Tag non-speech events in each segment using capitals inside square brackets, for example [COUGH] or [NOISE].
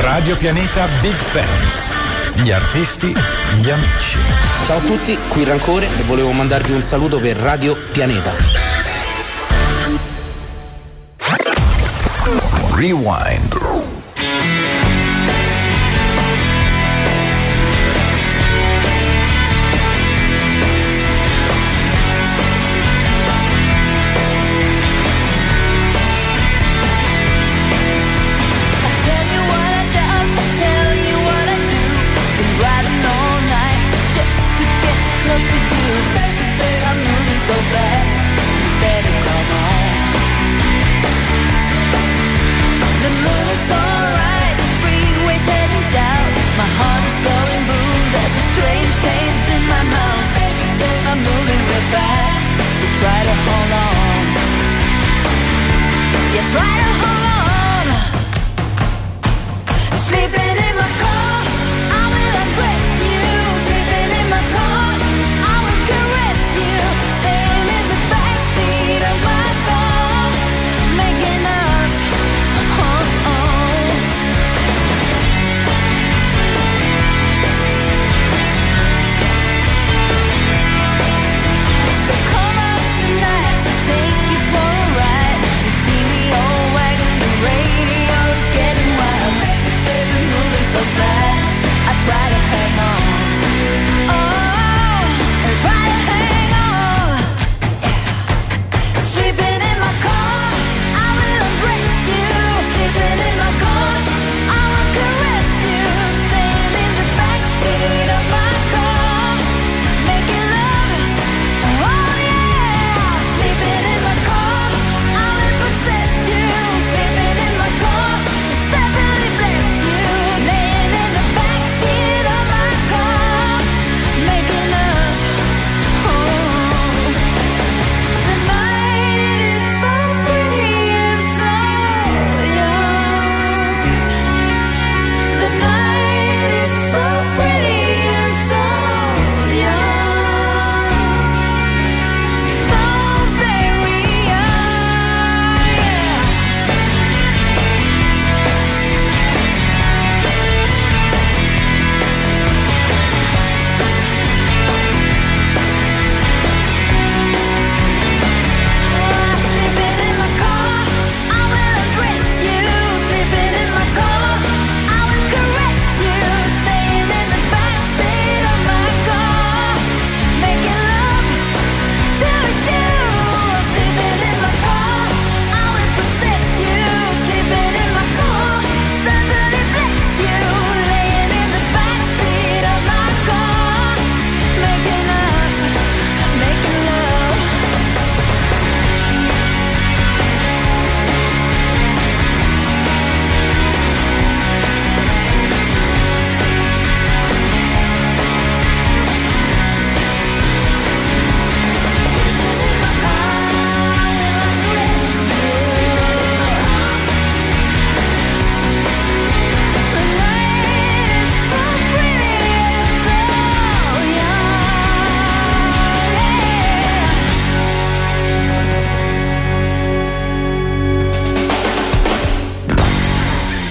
Radio Pianeta Big Fans. Gli artisti, gli amici. Ciao a tutti, qui Rancore e volevo mandarvi un saluto per Radio Pianeta. Rewind.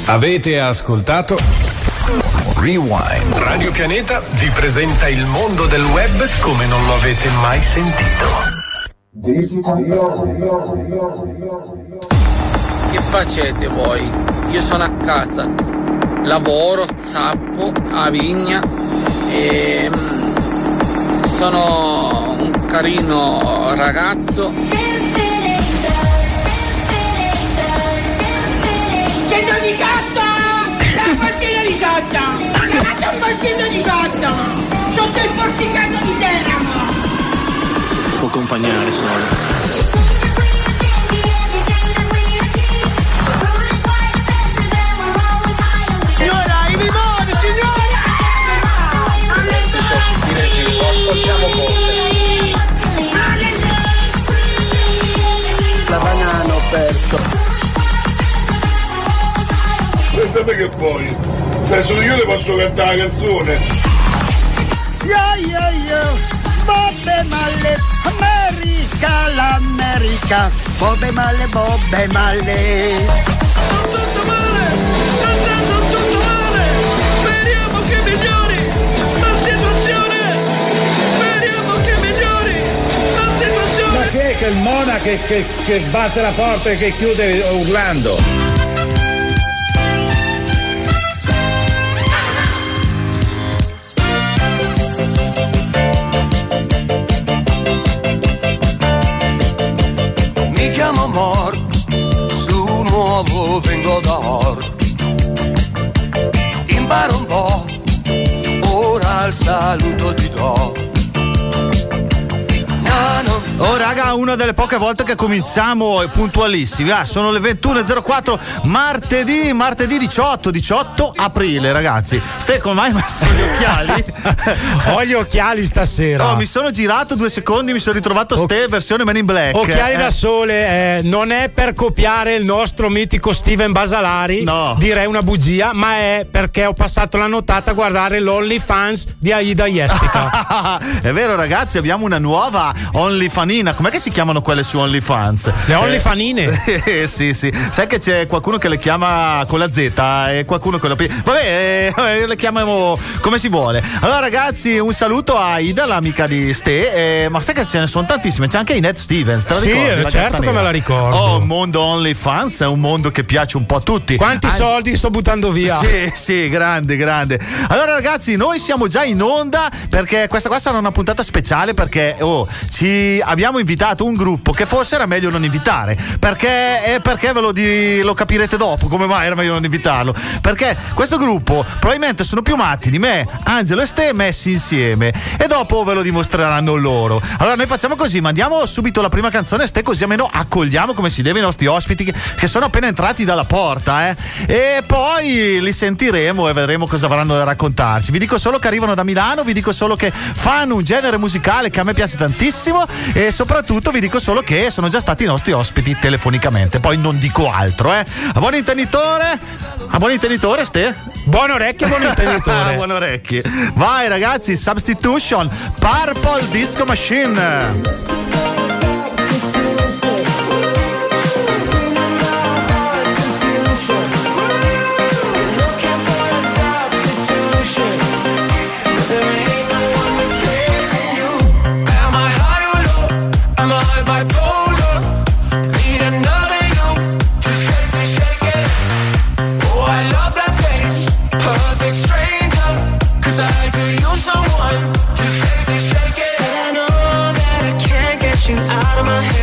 Avete ascoltato? Rewind. Radio Pianeta vi presenta il mondo del web come non lo avete mai sentito. Che facete voi? Io sono a casa, lavoro, zappo, a vigna e mm, sono un carino ragazzo La portina 18! Chiamate un portino 18! Sotto il porticato di Teramo! Può accompagnare solo. La banana ho perso aspettate che poi. Se sono io le posso cantare la canzone. Yo yo yo, bobbe male, America, l'America, bobbe male, bobbe male. Tutto male, sta andando tutto male, speriamo che migliori la situazione, speriamo che migliori la situazione. Ma che è che il monaco che, che, che batte la porta e che chiude urlando? Mi chiamo Mor, su nuovo vengo da raga, una delle poche volte che cominciamo puntualissimi. Ah, sono le 21.04, martedì, martedì 18, 18 aprile, ragazzi. Ste, come mai messo gli occhiali? [LAUGHS] Ho gli occhiali stasera. Oh, mi sono girato due secondi, mi sono ritrovato ste versione Men in Black. Occhiali Eh, da sole, eh, non è per copiare il nostro mitico Steven Basalari, No. direi una bugia, ma è perché ho passato la nottata a guardare l'OnlyFans di Aida Jespica. [LAUGHS] È vero ragazzi, abbiamo una nuova OnlyFanina. Com'è che si chiamano quelle su OnlyFans? Le OnlyFanine? Eh, [LAUGHS] sì, sì. Sai che c'è qualcuno che le chiama con la Z e qualcuno con la P. Vabbè, eh, le chiamiamo come si vuole. Allora ragazzi, un saluto a Ida, l'amica di Ste. eh, ma sai che ce ne sono tantissime. C'è anche Inet Stevens, te la Sì, ricordi? Certo che me la ricordo. Oh, mondo OnlyFans è un mondo che piace un po' a tutti. Quanti Anzi- soldi sto buttando via? sì, sì, grande, grande. Allora, ragazzi, noi siamo già in onda perché questa qua sarà una puntata speciale perché oh, ci abbiamo invitato un gruppo che forse era meglio non invitare. Perché, eh, perché ve lo, di- lo capirete dopo come mai era meglio non invitarlo. Perché questo gruppo probabilmente sono più matti di me, Angelo e Ste messi insieme. E dopo ve lo dimostreranno loro. Allora, noi facciamo così: mandiamo subito la prima canzone, Ste, così almeno accogliamo come si deve i nostri ospiti che, che sono appena entrati dalla porta. Eh? E poi li sentiremo e vedremo cosa avranno da raccontarci. Vi dico solo che arrivano da Milano, vi dico solo che fanno un genere musicale che a me piace tantissimo e soprattutto vi dico solo che sono già stati i nostri ospiti telefonicamente. Poi non dico altro, eh. A buon intenditore? A buon intenditore, Ste? Buon orecchio, buon intenditore. [LAUGHS] buon orecchie. Vai ragazzi, Substitution, Purple Disco Machine. Out of my head.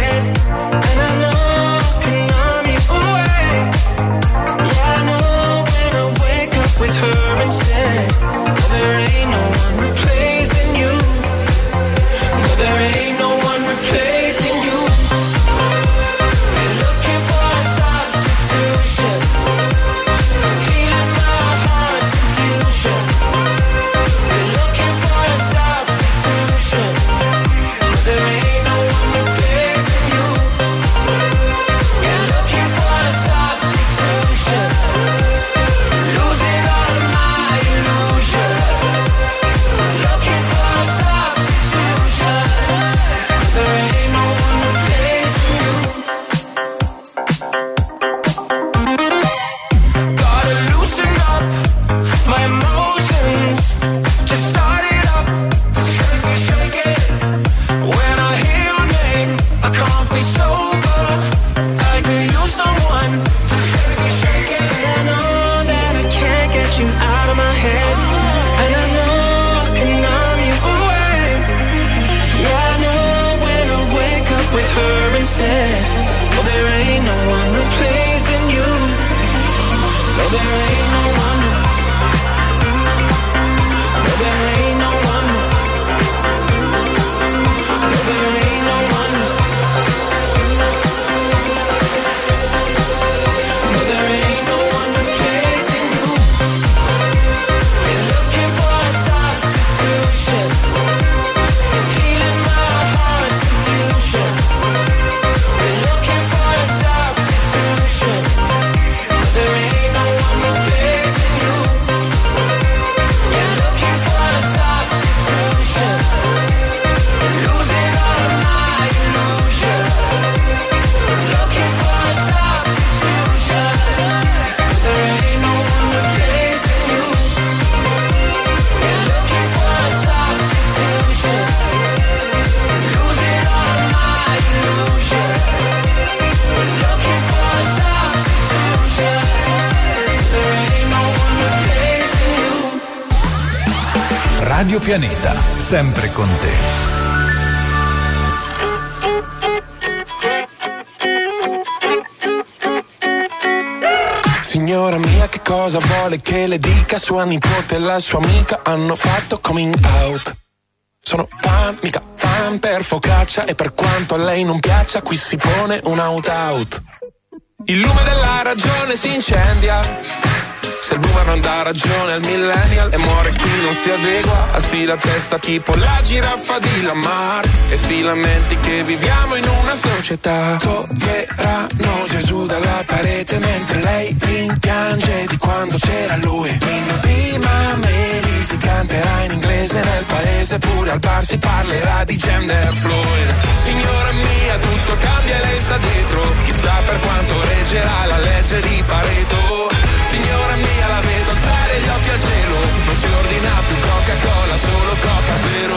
Pianeta, sempre con te. Signora mia, che cosa vuole che le dica? Sua nipote e la sua amica hanno fatto coming out. Sono pan, mica fan per focaccia e per quanto a lei non piaccia, qui si pone un out out. Il lume della ragione si incendia. Se il boomer non dà ragione al millennial e muore chi non si adegua, alzi la testa tipo la giraffa di Lamar e filamenti che viviamo in una società. Toglieranno Gesù dalla parete mentre lei rimpiange di quando c'era lui. L'inno di Mameli si canterà in inglese nel paese, pure al bar si parlerà di gender fluid. Signora mia, tutto cambia e lei sta dietro, chissà per quanto reggerà la legge di Pareto. Signora mia, la vedo alzare gli occhi al cielo, non si ordina più Coca-Cola, solo Coca Zero.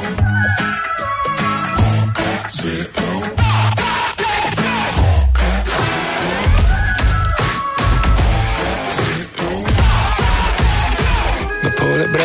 Dopo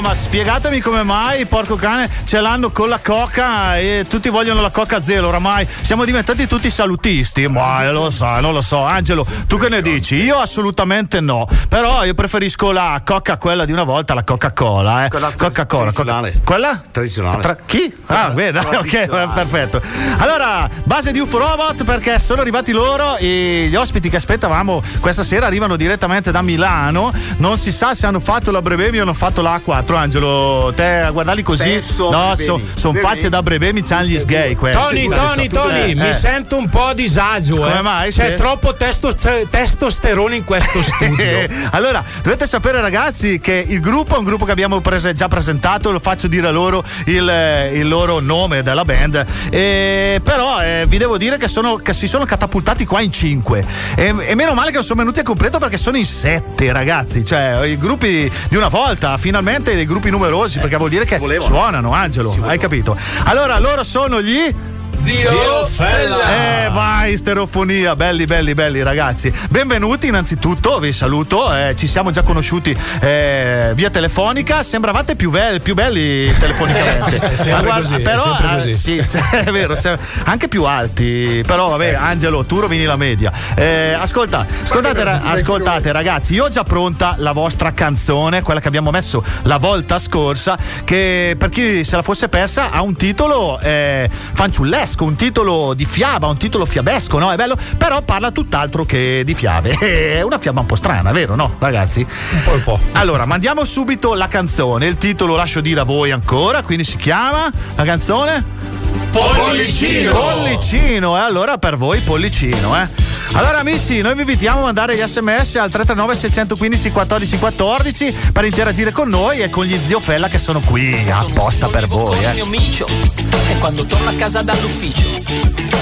Ma spiegatemi come mai, porco cane, ce l'hanno con la coca e tutti vogliono la coca zero. Oramai siamo diventati tutti salutisti. Ma non lo so, non lo so. Angelo, tu che ne dici? Io assolutamente no. Però io preferisco la coca, quella di una volta, la Coca-Cola. Eh. Quella Coca-Cola. tradizionale. Quella? Tradizionale. Tra- chi? Ah, bene, [LAUGHS] ok, perfetto. Allora, base di UFO Robot perché sono arrivati loro e gli ospiti che aspettavamo questa sera arrivano direttamente da Milano. Non si sa se hanno fatto la Brebemi o hanno fatto la A4, Angelo. Te a guardarli così. Penso no, sono Brebemi. facce da Brebemi, c'hanno gli sgay. questi. Tony, Tony, Tony, eh, mi eh. sento un po' a disagio. Come eh. mai? C'è troppo testo- testosterone in questo [LAUGHS] studio. allora, dovete sapere, ragazzi, che il gruppo è un gruppo che abbiamo prese- già presentato. Lo faccio dire loro il, eh, il loro nome della band. E, però eh, vi devo dire che, sono- che si sono catapultati qua in cinque. E, e meno male che non sono venuti a completo perché sono in sette, ragazzi. Cioè, i gruppi di una volta, finalmente dei gruppi numerosi, perché vuol dire che suonano, Angelo. Hai capito? Allora, loro sono gli. Zio Fella. Eh, vai, stereofonia, belli, belli, belli ragazzi. Benvenuti innanzitutto, vi saluto. eh, ci siamo già conosciuti eh, via telefonica. Sembravate più, be- più belli telefonicamente. [LAUGHS] È sempre Ma guarda, così, è però, eh, sì, [LAUGHS] sì, è vero, se- anche più alti. Però vabbè, Angelo, tu rovini la media. Eh, ascolta, ascoltate, ra- ascoltate ragazzi, io ho già pronta la vostra canzone, quella che abbiamo messo la volta scorsa, che per chi se la fosse persa ha un titolo eh, fanciullesco. Fiabesco, un titolo di fiaba, un titolo fiabesco, no? È bello, però parla tutt'altro che di fiabe. [LAUGHS] È una fiaba un po' strana, vero, no, ragazzi? Un po' un po'. Allora, mandiamo subito la canzone. Il titolo lascio dire a voi ancora, quindi si chiama la canzone? Pollicino. Pollicino, e allora per voi Pollicino, eh. Allora amici, noi vi invitiamo a mandare gli sms al 339 615 14 14 per interagire con noi e con gli zio Fella che sono qui apposta per voi, il eh. mio micio e quando torno a casa dall'ufficio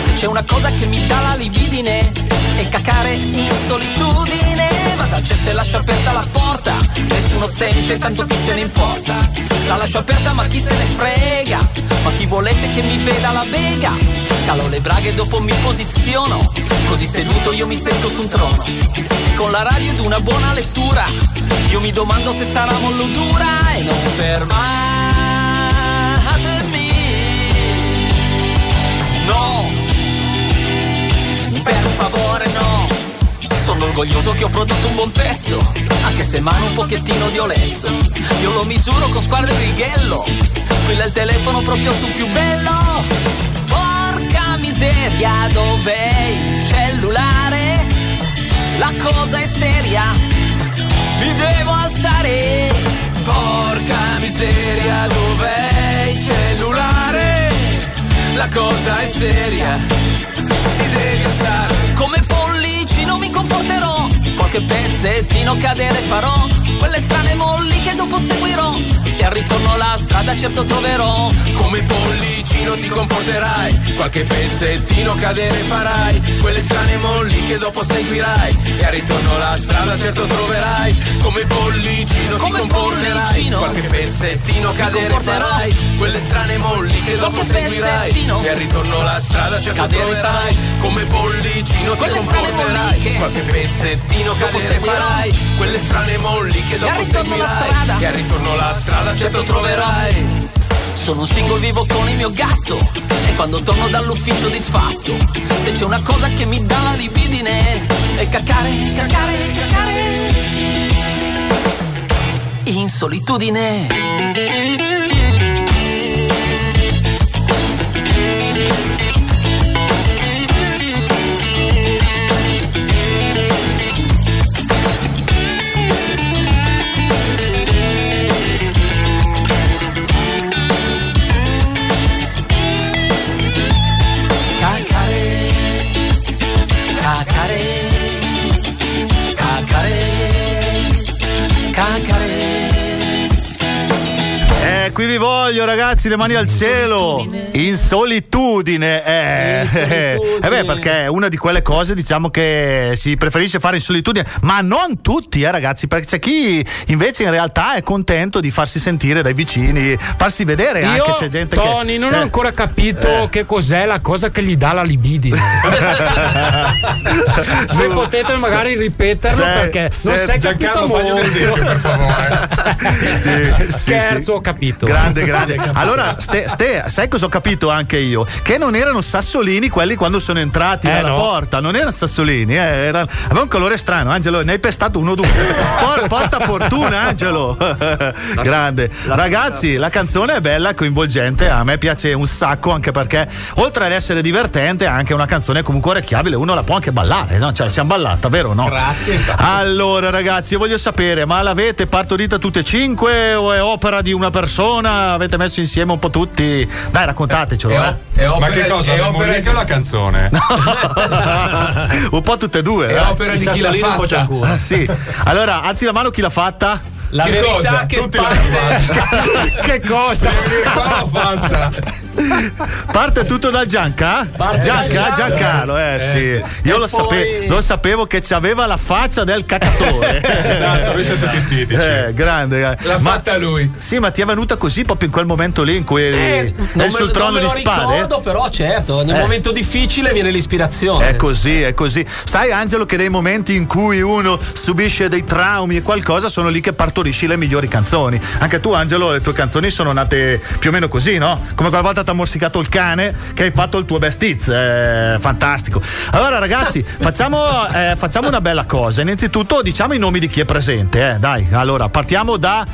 se c'è una cosa che mi dà la libidine è cacare in solitudine vado al cesso e lascio aperta la porta. Nessuno sente tanto chi se ne importa. La lascio aperta ma chi se ne frega? Ma chi volete che mi veda la vega? Calo le braghe e dopo mi posiziono. Così seduto io mi sento su un trono. Con la radio ed una buona lettura. Io mi domando se sarà mollo dura e non fermatemi. No. Per favore no sono orgoglioso che ho prodotto un buon pezzo anche se mano un pochettino di olezzo io lo misuro con sguardo e righello squilla il telefono proprio sul più bello. Porca miseria dov'è il cellulare? La cosa è seria mi devo alzare. Porca miseria dov'è il cellulare? La cosa è seria pollicino mi comporterò qualche pezzettino cadere farò. Quelle strane molli che dopo seguirò. E al ritorno la strada certo troverò. Come pollicino ti comporterai, qualche pezzettino cadere farai, quelle strane molli che dopo seguirai. E al ritorno la strada certo troverai. Come pollicino Come ti comporterai, pollicino qualche pezzettino cadere farai, quelle strane molli che dopo seguirai. pezzettino e al ritorno la strada certo cadere troverai. Come pollicino ti Quelle strane comporterai, qualche pezzettino cadere farai, quelle strane molli che dopo ritorno la seguirai strada. e al ritorno la strada certo troverai. Sono un single vivo con il mio gatto. E quando torno dall'ufficio disfatto Se c'è una cosa che mi dà la libidine È cacare, cacare, cacare. In solitudine qui vi voglio ragazzi, le mani al cielo. In solitudine. Eh, In solitudine. Eh beh, perché è una di quelle cose diciamo che si preferisce fare in solitudine, ma non tutti eh ragazzi, perché c'è chi invece in realtà è contento di farsi sentire dai vicini, farsi vedere Io, anche c'è gente Tony, che... non ho eh. ancora capito Eh. che cos'è la cosa che gli dà la libidine. [LAUGHS] Se potete magari ripeterlo Se- perché non se- si è capito Giancarlo, un esempio, per favore. [LAUGHS] Sì, sì, Scherzo, sì. ho capito. Grande, [LAUGHS] grande. Allora, ste, ste, sai cosa ho capito anche io? Che non erano sassolini quelli quando sono entrati Eh, dalla no. porta, non erano sassolini, eh, erano- aveva un colore strano, Angelo, ne hai pestato uno o due. [LAUGHS] Por- porta fortuna, Angelo. [LAUGHS] Grande. Ragazzi, la canzone è bella coinvolgente, a me piace un sacco anche perché oltre ad essere divertente è anche una canzone comunque orecchiabile, uno la può anche ballare, no? Ce la siamo ballata, vero o no? Grazie. Allora, ragazzi, io voglio sapere, ma l'avete partorita tutte e cinque o è opera di una persona? Avete messo insieme un po' tutti? Dai, raccontatecelo, E eh. o- e opera- Ma che cosa? e La opera musica o la canzone? [LAUGHS] un po' tutte e due. È dai. opera di chi l'ha fatta. Ah, sì. Allora, alzi la mano chi l'ha fatta? La Che verità cosa? che Tutti parte [LAUGHS] che cosa? Parte tutto dal Gianca? Parte Gianca, dal Gianca. Giancarlo, eh, sì. Io E lo, poi- sape- lo sapevo che aveva la faccia del cacatore. [LAUGHS] Esatto, noi siete tutti stitici. Eh, grande. grande. L'ha Ma- fatta lui. Sì, ma ti è venuta così proprio in quel momento lì in cui eri, Eh, eri non sul me, trono non me di spade? ricordo, però certo, nel Eh. momento difficile viene l'ispirazione. È così, è così. Sai, Angelo, che dei momenti in cui uno subisce dei traumi e qualcosa sono lì che partorisci le migliori canzoni. Anche tu, Angelo, le tue canzoni sono nate più o meno così, no? Come quella volta ti ha morsicato il cane che hai fatto il tuo best hits. Eh, fantastico. Allora, ragazzi, [LAUGHS] facciamo, eh, facciamo una bella cosa. Innanzitutto, diciamo i nomi di chi è presente, eh. Dai, allora, partiamo da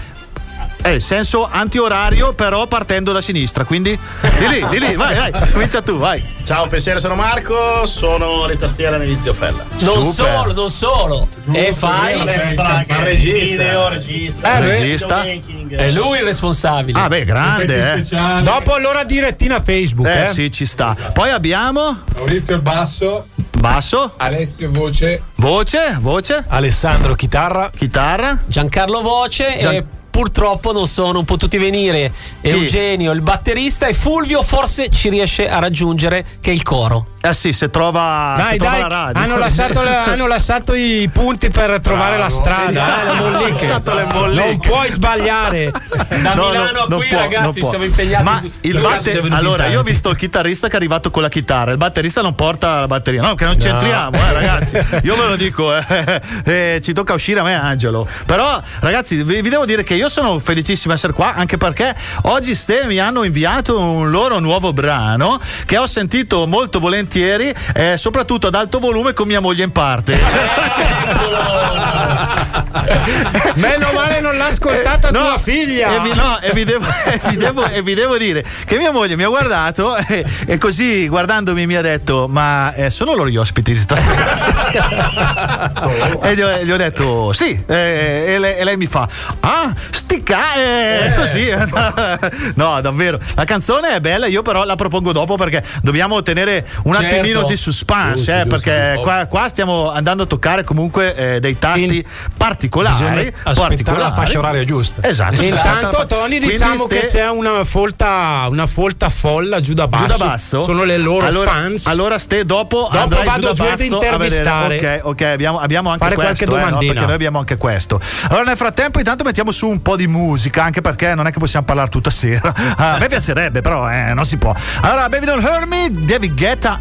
È il senso antiorario, però partendo da sinistra. Quindi di lì, di lì, [LAUGHS] vai, vai, comincia tu, vai. Ciao, piacere, sono Marco, sono le tastiere Nevizio Fella. Non solo, non solo. E fai. Ma regista. video, regista. Eh. Regista. È lui il responsabile. Ah, beh, grande, eh. Dopo allora direttina Facebook, Eh eh. sì, ci sta. Poi abbiamo Maurizio il basso, basso, Alessio voce, voce, voce, Alessandro chitarra, chitarra. Giancarlo Voce Gian- e purtroppo non sono potuti venire Eugenio il batterista e Fulvio forse ci riesce a raggiungere che è il coro. Eh sì, se trova, Dai, se trova dai, la radio. hanno lasciato, le- [LAUGHS] hanno lasciato i punti per trovare la strada, eh, le molliche. lasciato le molliche. Non puoi sbagliare. [LAUGHS] Da No, Milano no, qui può, ragazzi siamo impegnati. Ma il batter- allora, io ho visto il chitarrista che è arrivato con la chitarra, il batterista non porta la batteria. No, che non c'entriamo, eh, ragazzi. [LAUGHS] Io ve lo dico, eh, eh, ci tocca uscire a me, Angelo. Però, ragazzi, vi, vi devo dire che io sono felicissimo di essere qua, anche perché oggi Ste mi hanno inviato un loro nuovo brano che ho sentito molto volentieri, eh, soprattutto ad alto volume con mia moglie in parte. Meno male non l'ha ascoltata No, tua figlia. E vi, no, e vi devo, [LAUGHS] e vi devo- e vi devo dire che mia moglie mi ha guardato e, e così guardandomi mi ha detto: Ma eh, sono loro gli ospiti stasera? [LAUGHS] e gli ho, gli ho detto: Sì, eh, e, lei, e lei mi fa: Ah, sticca, eh, così. [LAUGHS] no, davvero. La canzone è bella, io però la propongo dopo perché dobbiamo tenere un Certo. attimino di suspense, Giusto, eh, giusto, perché giusto. Qua, qua stiamo andando a toccare comunque eh, dei tasti particolari. Bisogna aspettare particolari. la fascia oraria giusta. Esatto. aspetta Intanto, Tony, diciamo ste- che c'è una folta, una folta folla giù da basso. giù da basso Sono le loro allora, fans. allora ste dopo, Dopo andrai vado giù, giù da ad basso a intervistare. vedere. ok ok abbiamo, abbiamo anche Fare questo qualche eh, no? domandina. perché noi abbiamo anche questo allora nel frattempo intanto mettiamo su un po' di musica anche perché non è che possiamo parlare tutta sera [LAUGHS] Ah, a me piacerebbe però eh, non si può allora Baby Don't Hurt Me David Guetta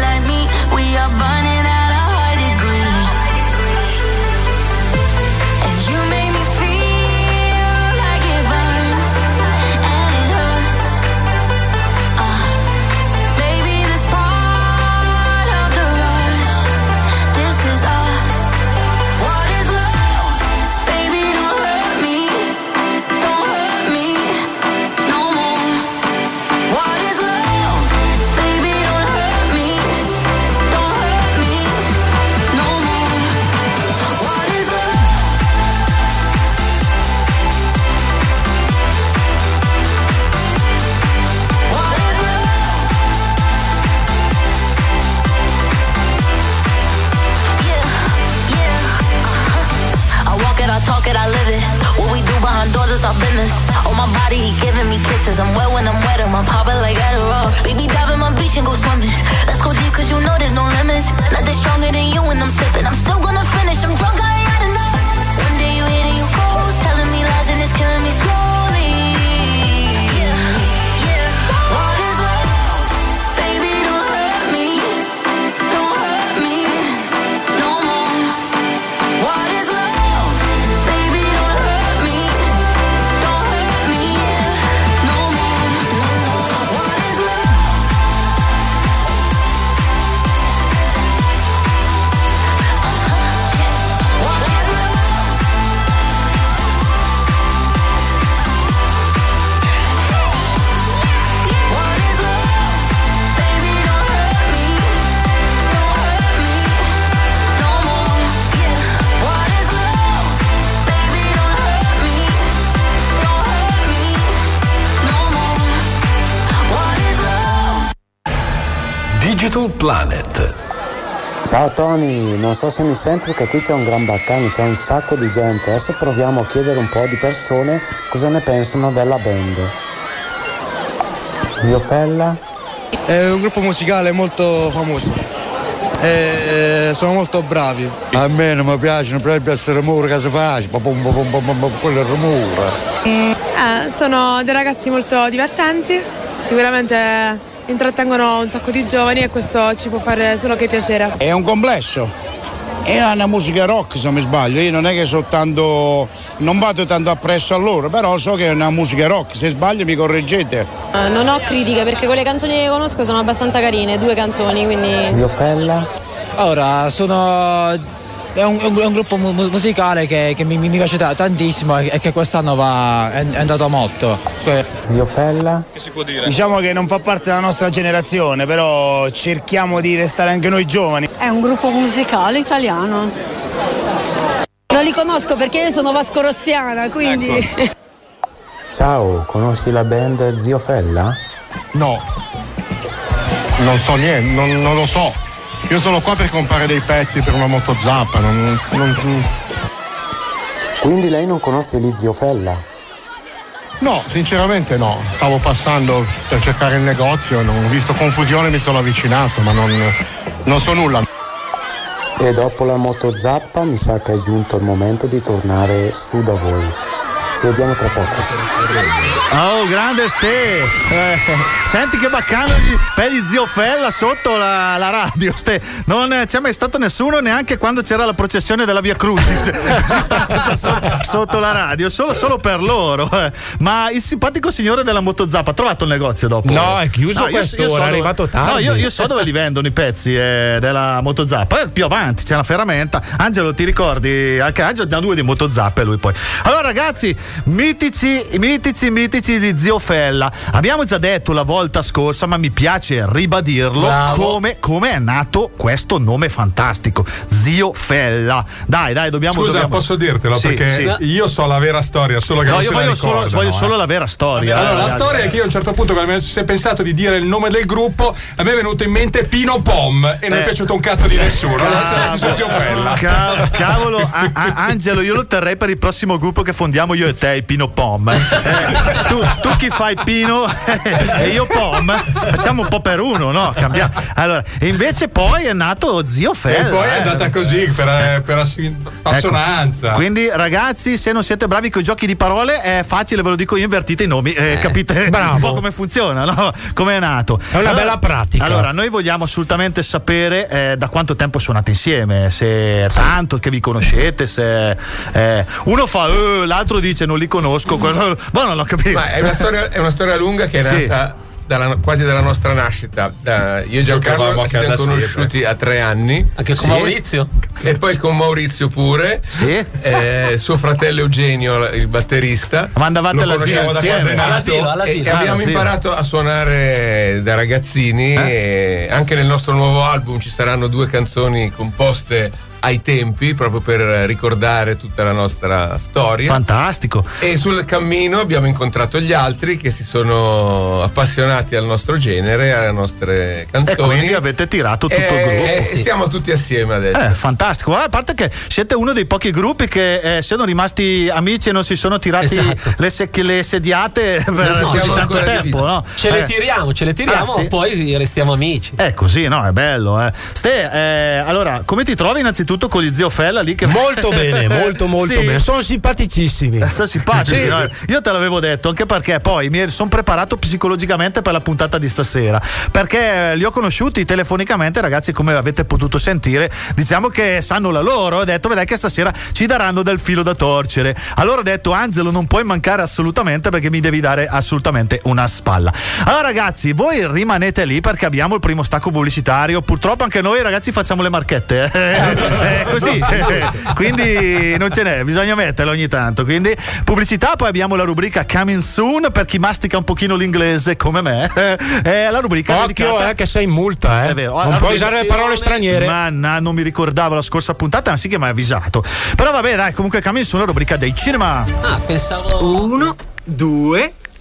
non so se mi senti perché qui c'è un gran baccano, c'è un sacco di gente. Adesso proviamo a chiedere un po' di persone cosa ne pensano della band. Zio Fella? È un gruppo musicale molto famoso. E sono molto bravi. A me non mi piace, non piace essere rumore che si fa, pom, pom, pom, pom, pom, pom, quello è il rumore. Eh, sono dei ragazzi molto divertenti, sicuramente intrattengono un sacco di giovani e questo ci può fare solo che piacere. È un complesso. È una musica rock se non mi sbaglio, io non è che so tanto, non vado tanto appresso a loro, però so che è una musica rock, se sbaglio mi correggete. Eh, non ho critiche perché quelle canzoni che conosco sono abbastanza carine, due canzoni, quindi... Zio Fella? Allora, sono. È un, è un- è un gruppo mu- musicale che, che mi, mi piace ta- tantissimo e e che quest'anno va, è, è andato molto. Que- Zio Fella? Diciamo che non fa parte della nostra generazione, però cerchiamo di restare anche noi giovani. È un gruppo musicale italiano. Non li conosco perché io sono vascorossiana, quindi... [LAUGHS] Ciao, conosci la band Zio Fella? No, non so niente, non, non lo so. Io sono qua per comprare dei pezzi per una moto zappa, non, non- Quindi lei non conosce gli Zio Fella? No, sinceramente no. Stavo passando per cercare il negozio, non ho visto confusione mi sono avvicinato, ma non, non so nulla. E dopo la moto zappa mi sa che è giunto il momento di tornare su da voi. Ci vediamo tra poco. Oh, grande Ste! Eh, senti che baccano gli peli zio Fella sotto la, la radio. Ste. Non eh, c'è mai stato nessuno neanche quando c'era la processione della Via Crucis. [LAUGHS] Sotto la radio, solo, solo per loro. eh. Ma il simpatico signore della motozappa ha trovato il negozio dopo? No, è chiuso quest'ora, io so è dove- arrivato tardi. No, io, io so dove li vendono i pezzi eh, della motozappa. Eh, più avanti c'è una ferramenta. Angelo, ti ricordi? Anche Angelo ne ha due di motozappe lui poi. Allora, ragazzi, mitici, mitici, mitici di Zio Fella. Abbiamo già detto la volta scorsa, ma mi piace ribadirlo come, come è nato questo nome fantastico. Zio Fella. Dai, dai, dobbiamo Scusa, dobbiamo- posso dirtelo? Sì, perché sì. io so la vera storia, solo che No, non io se la voglio solo, voglio eh. solo la vera storia. Allora, la ragazzi. storia è che io a un certo punto, quando mi si è pensato di dire il nome del gruppo, a me è venuto in mente Pino Pom e non Eh. è piaciuto un cazzo di nessuno. Allora sono andato su Zio Fella. Ca- cavolo, a- a- Angelo, io lo terrei per il prossimo gruppo che fondiamo io e te, il Pino Pom. Eh, tu, tu chi fai Pino [LAUGHS] e io Pom? Facciamo un po' per uno, no? Cambiamo. Allora, e invece poi è nato Zio Fella. E poi è eh. andata così, per, per assi- assonanza. Ecco, quindi ragazzi, se non siete bravi con i giochi di parole, è facile, ve lo dico io, invertite i nomi, eh, capite bravo. un po' come funziona, no? Come è nato. È una bella pratica. Allora, noi vogliamo assolutamente sapere eh, da quanto tempo suonate insieme, se è tanto che vi conoscete, se eh, uno fa "Eh", l'altro dice non li conosco, quello, boh, non l'ho capito. Ma è una storia, è una storia lunga che è Sì. nata dalla- quasi dalla nostra nascita. Da- io e Giancarlo a ci siamo casa conosciuti a tre anni. Anche con Sì. Maurizio? E poi con Maurizio pure. Sì. Eh, suo fratello Eugenio, il batterista. Ma andavate Lo all'asilo conosciamo da insieme? All'asilo, E- all'asilo. E, Ah, abbiamo all'asilo. imparato a suonare da ragazzini. E anche nel nostro nuovo album ci saranno due canzoni composte ai tempi, proprio per ricordare tutta la nostra storia. Fantastico. E sul cammino abbiamo incontrato gli altri che si sono appassionati al nostro genere, alle nostre E canzoni. quindi avete tirato tutto il E- gruppo. e stiamo tutti assieme adesso. Eh, fantastico, Guarda, a parte che siete uno dei pochi gruppi che eh, sono rimasti amici e non si sono tirati Esatto. le, se- le sediate [LAUGHS] per ci così siamo tanto tempo. No? Ce le Eh. tiriamo, ce le tiriamo, Ah, sì? poi restiamo amici. È così, no? È bello, eh. Ste, eh, allora, come ti trovi innanzitutto con gli zio Fella lì? Che... Molto bene, molto molto Sì. bene. Sono simpaticissimi. Eh, Sono simpatici, Sì. no? Io te l'avevo detto anche perché poi mi sono preparato psicologicamente per la puntata di stasera. Perché li ho conosciuti telefonicamente, ragazzi, come avete potuto sentire. Diciamo che sanno la loro. Ho detto, vedrai che stasera ci daranno del filo da torcere. Allora ho detto, Angelo, non puoi mancare assolutamente perché mi devi dare assolutamente una spalla. Allora, ragazzi, voi rimanete lì perché abbiamo il primo stacco pubblicitario. Purtroppo anche noi, ragazzi, facciamo le marchette. eh. [LAUGHS] Eh, così. [LAUGHS] Quindi non ce n'è, bisogna metterlo ogni tanto. Quindi pubblicità, poi abbiamo la rubrica Coming Soon per chi mastica un pochino l'inglese come me. [LAUGHS] Eh, la rubrica Occhio, dedicata- eh, che sei in multa, eh. È vero. Non puoi usare le parole straniere. Ma no, non mi ricordavo la scorsa puntata, anzi che mi hai avvisato. Però vabbè, dai, comunque Coming Soon, la rubrica dei cinema. Ah, pensavo. Uno, due,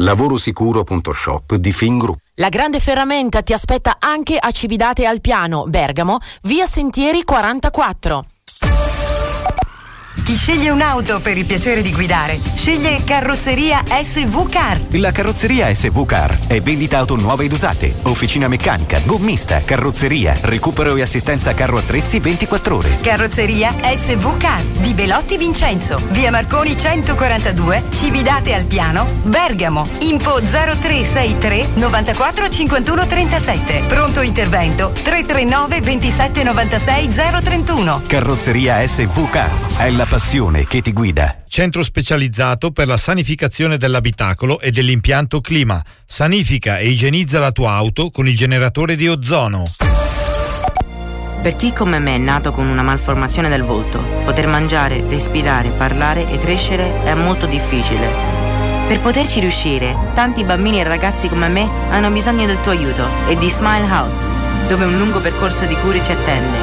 Lavorosicuro.shop di Fingroup. La grande ferramenta ti aspetta anche a Cividate al Piano, Bergamo, via Sentieri 44. Chi sceglie un'auto per il piacere di guidare, sceglie Carrozzeria SV Car. La carrozzeria SV Car è vendita auto nuove ed usate, officina meccanica, gommista, carrozzeria, recupero e assistenza carro attrezzi 24 ore. Carrozzeria SV Car di Belotti Vincenzo, via Marconi 142, Cividate al Piano, Bergamo. Info 0363 94 51 37. Pronto intervento 339 27 96 031. Carrozzeria SV Car è la passione che ti guida. Centro specializzato per la sanificazione dell'abitacolo e dell'impianto clima. Sanifica e igienizza la tua auto con il generatore di ozono. Per chi come me è nato con una malformazione del volto, poter mangiare, respirare, parlare e crescere è molto difficile. Per poterci riuscire, tanti bambini e ragazzi come me hanno bisogno del tuo aiuto e di Smile House, dove un lungo percorso di cure ci attende.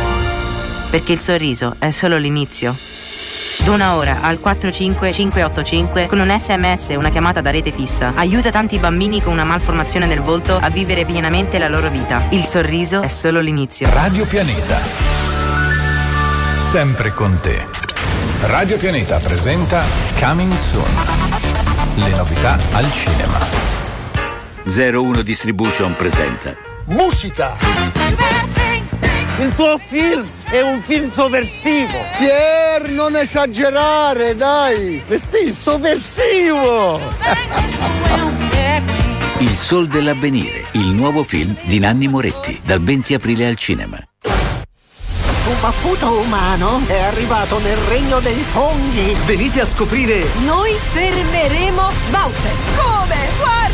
Perché il sorriso è solo l'inizio. Dona ora al 45585 con un sms e una chiamata da rete fissa. Aiuta tanti bambini con una malformazione del volto a vivere pienamente la loro vita. Il sorriso è solo l'inizio. Radio Pianeta. Sempre con te. Radio Pianeta presenta Coming Soon. Le novità al cinema. 01 Distribution presenta Musica! Il tuo film è un film sovversivo! Pier, non esagerare, dai! Sì, sovversivo! Il Sol dell'Avvenire, il nuovo film di Nanni Moretti, dal 20 aprile al cinema. Un baffuto umano è arrivato nel regno dei funghi! Venite a scoprire Noi fermeremo Bowser. Come? Guardaci!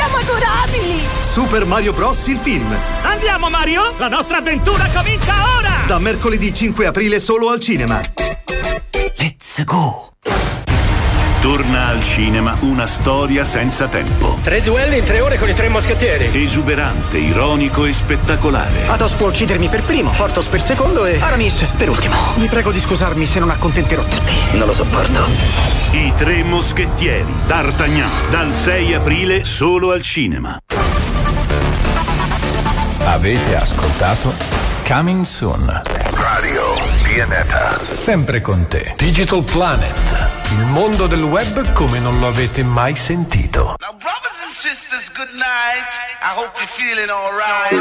Siamo adorabili! Super Mario Bros. il film. Andiamo Mario, la nostra avventura comincia ora! Da mercoledì 5 aprile solo al cinema. Let's go! Torna al cinema una storia senza tempo. Tre duelli in tre ore con i tre moschettieri. Esuberante, ironico e spettacolare. Athos può uccidermi per primo, Portos per secondo e Aramis per ultimo. Vi prego di scusarmi se non accontenterò tutti. Non lo sopporto. I tre moschettieri. D'Artagnan. Dal 6 aprile solo al cinema. Avete ascoltato Coming Soon. Radio Pianeta. Sempre con te. Digital Planet. Il mondo del web come non lo avete mai sentito. Brothers and sisters, good night. I hope you're feeling alright.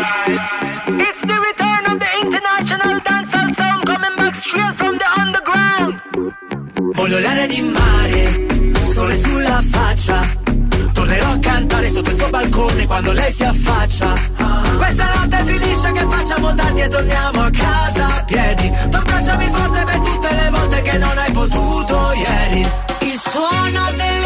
It's the return of the international dancehall sound coming back straight from the underground. Voglio l'aria di mare, sole sulla faccia. Tornerò a cantare sotto il suo balcone quando lei si affaccia. Questa notte finisce che facciamo tardi e torniamo a casa a piedi. Tu forte per tutte le volte che non hai potuto ieri. Il suono delle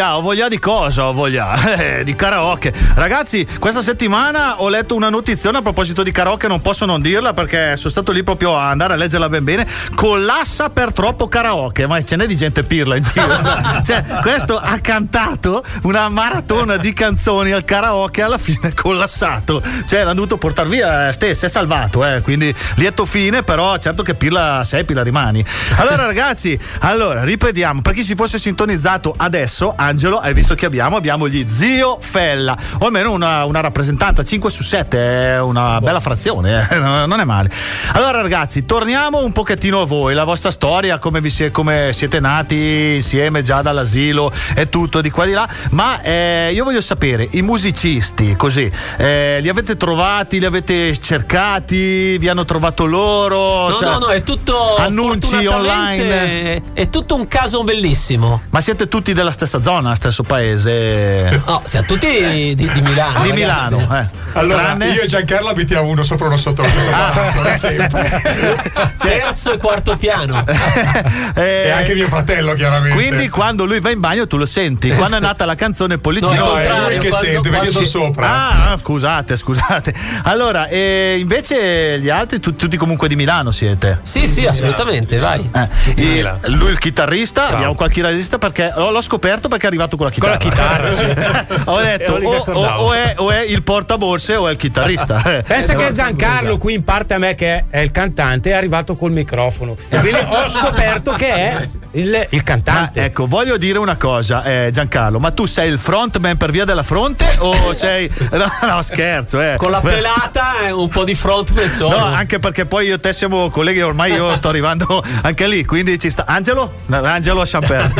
voglia, ho voglia di cosa? Ho voglia [LAUGHS] eh, di karaoke. Ragazzi, questa settimana ho letto una notizione a proposito di karaoke, non posso non dirla perché sono stato lì proprio a andare a leggerla ben bene. Collassa per troppo karaoke, ma ce n'è di gente pirla in giro. [LAUGHS] cioè, questo ha cantato una maratona di canzoni al karaoke, alla fine [LAUGHS] è collassato. Cioè, l'hanno dovuto portare via, ste, si è salvato, eh, quindi lieto fine, però certo che pirla sei, pirla rimani. Allora, [LAUGHS] ragazzi, allora, ripetiamo, per chi si fosse sintonizzato adesso, Angelo, hai visto che abbiamo? Abbiamo gli Zio Fella, o almeno una, una rappresentanza 5 su 7, è una bella frazione, eh, [LAUGHS] non è male. Allora ragazzi, torniamo un pochettino a voi, la vostra storia, come, vi si- come siete nati insieme già dall'asilo e tutto di qua e di là, ma eh, io voglio sapere, i musicisti, così, eh, li avete trovati, li avete cercati, vi hanno trovato loro? No, Cioè, no, no, è tutto annunci online. È tutto un caso bellissimo. Ma siete tutti della stessa zona, stesso paese? No, siamo tutti di, di Milano. Di. Milano, eh. Allora, Tranne- io e Giancarlo abitiamo uno sopra uno sotto stesso palazzo, da sempre. [LAUGHS] Terzo e quarto piano. [LAUGHS] E anche mio fratello, chiaramente. Quindi quando lui va in bagno tu lo senti. Quando è nata la canzone Pollicino. No, è lui che sente, perché io sono sopra. Ah, scusate, scusate. Allora, e invece gli altri tu- tutti comunque di Milano siete? Sì, sì, assolutamente, vai. Eh, il- lui il chitarrista, abbiamo qualche chitarrista perché oh, l'ho scoperto perché è arrivato con la chitarra. Con la chitarra, sì. [LAUGHS] Ho detto lì o, o- o è, o è il portaborse o è il chitarrista. Eh. [LAUGHS] Pensa Eh, che. Giancarlo qui in parte a me che è il cantante è arrivato col microfono [LAUGHS] e quindi ho scoperto che è il, il cantante. Ma, ecco, voglio dire una cosa, eh, Giancarlo, ma tu sei il frontman per via della fronte o [LAUGHS] sei. No, no, scherzo, eh. Con la pelata e un po' di front per solo. No, anche perché poi io e te siamo colleghi, ormai io sto arrivando anche lì, quindi ci sta. Angelo? Angelo Champer.